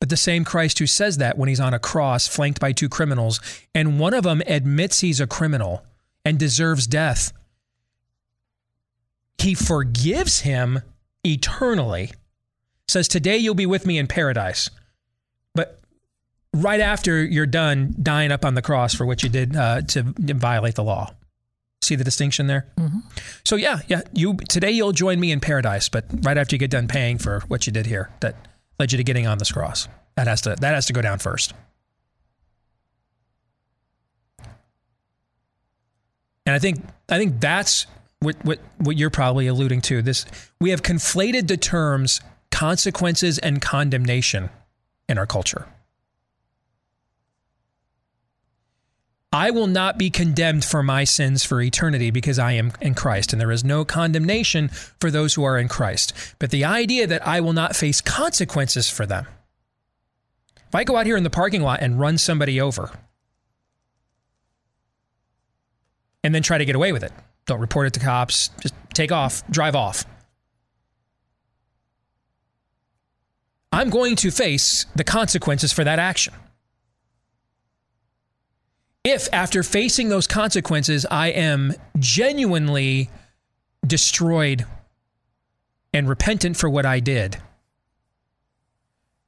But the same Christ who says that when he's on a cross flanked by two criminals and one of them admits he's a criminal and deserves death he forgives him eternally. Says, Today you'll be with me in paradise. But right after you're done dying up on the cross for what you did uh, to violate the law. See the distinction there? Mm-hmm. So yeah, yeah. You today you'll join me in paradise, but right after you get done paying for what you did here, that led you to getting on this cross. That has to that has to go down first. And I think I think that's what, what, what you're probably alluding to. This we have conflated the terms consequences and condemnation in our culture. I will not be condemned for my sins for eternity because I am in Christ, and there is no condemnation for those who are in Christ. But the idea that I will not face consequences for them. If I go out here in the parking lot and run somebody over and then try to get away with it, don't report it to cops. Just take off, drive off. I'm going to face the consequences for that action. If after facing those consequences, I am genuinely destroyed and repentant for what I did,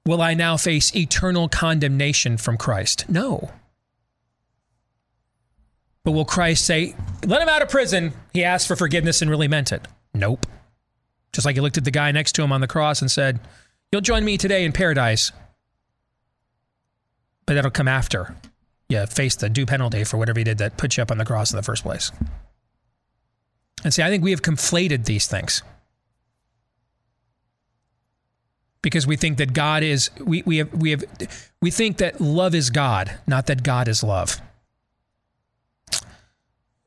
will I now face eternal condemnation from Christ? No. But will Christ say, let him out of prison? He asked for forgiveness and really meant it. Nope. Just like he looked at the guy next to him on the cross and said, You'll join me today in paradise. But that'll come after you face the due penalty for whatever he did that put you up on the cross in the first place. And see, I think we have conflated these things. Because we think that God is we, we have we have we think that love is God, not that God is love.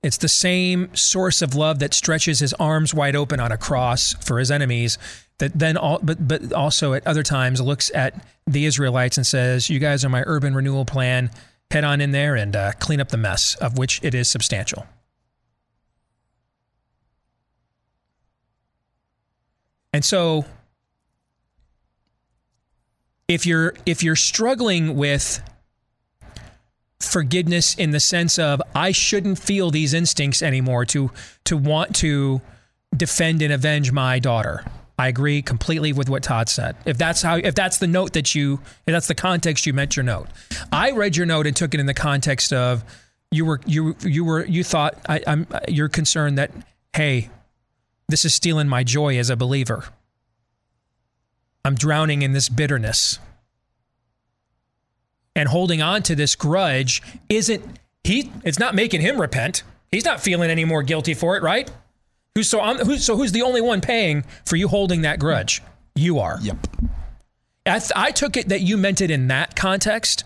It's the same source of love that stretches his arms wide open on a cross for his enemies that then all, but but also at other times looks at the Israelites and says, "You guys are my urban renewal plan. Head on in there and uh, clean up the mess of which it is substantial." And so if you're if you're struggling with forgiveness in the sense of I shouldn't feel these instincts anymore to to want to defend and avenge my daughter. I agree completely with what Todd said. If that's how if that's the note that you if that's the context you meant your note. I read your note and took it in the context of you were you you were you thought I, I'm you're concerned that hey, this is stealing my joy as a believer. I'm drowning in this bitterness and holding on to this grudge isn't he it's not making him repent. He's not feeling any more guilty for it, right? Who's so I'm, who's so who's the only one paying for you holding that grudge? You are. Yep. I, th- I took it that you meant it in that context.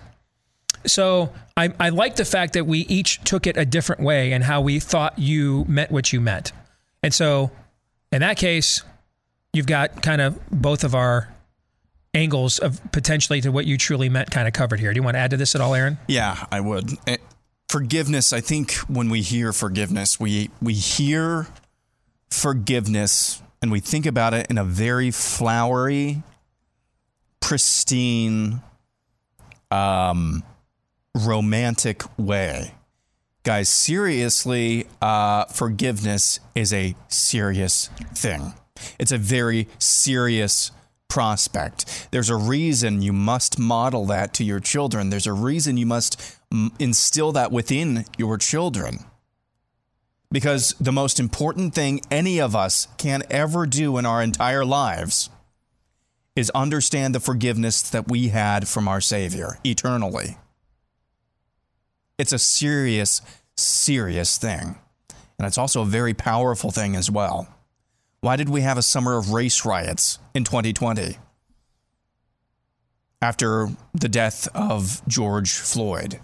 So I, I like the fact that we each took it a different way and how we thought you meant what you meant. And so in that case, you've got kind of both of our angles of potentially to what you truly meant kind of covered here. Do you want to add to this at all, Aaron? Yeah, I would. Eh, Forgiveness, I think when we hear forgiveness, we we hear forgiveness and we think about it in a very flowery, pristine, um, romantic way. Guys, seriously, uh, forgiveness is a serious thing. It's a very serious prospect. There's a reason you must model that to your children. There's a reason you must instill that within your children. Because the most important thing any of us can ever do in our entire lives is understand the forgiveness that we had from our Savior eternally. It's a serious, serious thing. And it's also a very powerful thing as well. Why did we have a summer of race riots in 2020 after the death of George Floyd?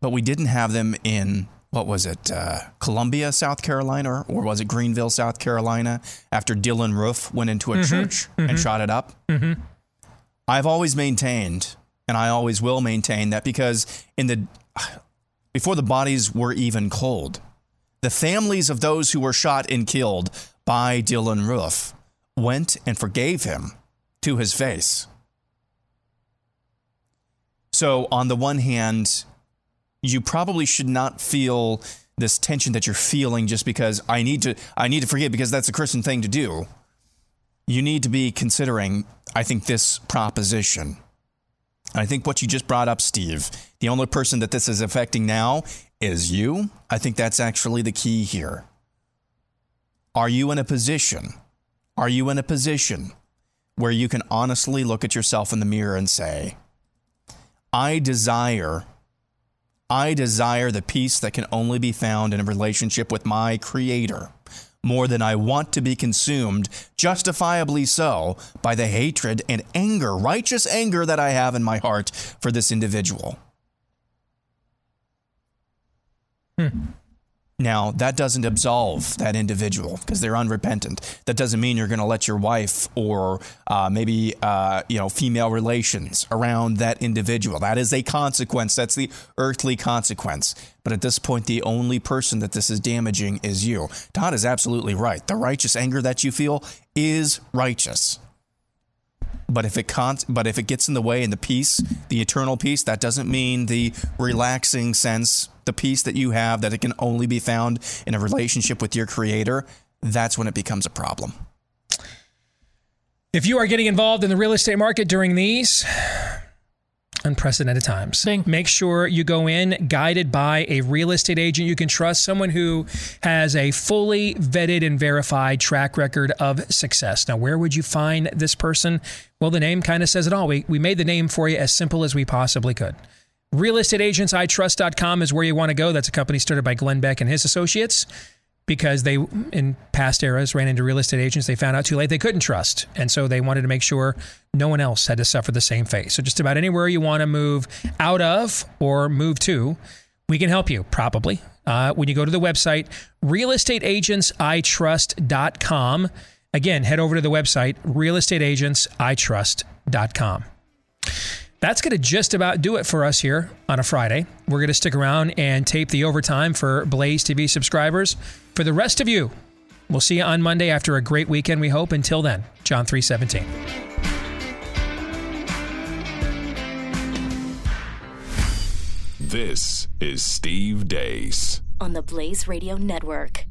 But we didn't have them in, what was it, uh, Columbia, South Carolina, or was it Greenville, South Carolina, after Dylann Roof went into a Mhm, church and mhm. shot it up? Mm-hmm. I've always maintained, and I always will maintain that because in the before the bodies were even cold, the families of those who were shot and killed by Dylann Roof went and forgave him to his face. So, on the one hand, you probably should not feel this tension that you're feeling just because I need to I need to forgive because that's a Christian thing to do. You need to be considering I think this proposition. I think what you just brought up, Steve, the only person that this is affecting now is you. I think that's actually the key here. Are you in a position? Are you in a position where you can honestly look at yourself in the mirror and say, I desire I desire the peace that can only be found in a relationship with my creator more than I want to be consumed, justifiably so, by the hatred and anger, righteous anger that I have in my heart for this individual. Hmm. Now, that doesn't absolve that individual because they're unrepentant. That doesn't mean you're going to let your wife or uh, maybe uh, you know female relations around that individual. That is a consequence. That's the earthly consequence. But at this point, the only person that this is damaging is you. Todd is absolutely right. The righteous anger that you feel is righteous. But if it con- but if it gets in the way in the peace, the eternal peace, that doesn't mean the relaxing sense, the peace that you have that it can only be found in a relationship with your creator. That's when it becomes a problem. If you are getting involved in the real estate market during these unprecedented times, make sure you go in guided by a real estate agent you can trust, someone who has a fully vetted and verified track record of success. Now, where would you find this person? Well, the name kind of says it all. We, we made the name for you as simple as we possibly could. RealestateAgentsITrust.com is where you want to go. That's a company started by Glenn Beck and his associates because they, in past eras, ran into real estate agents they found out too late they couldn't trust. And so they wanted to make sure no one else had to suffer the same fate. So just about anywhere you want to move out of or move to, we can help you, probably. Uh, when you go to the website, realestateagentsitrust.com. Again, head over to the website, realestateagentsitrust.com. That's going to just about do it for us here on a Friday. We're going to stick around and tape the overtime for Blaze TV subscribers. For the rest of you, we'll see you on Monday after a great weekend, we hope. Until then, John 317. This is Steve Deace. on the Blaze Radio Network.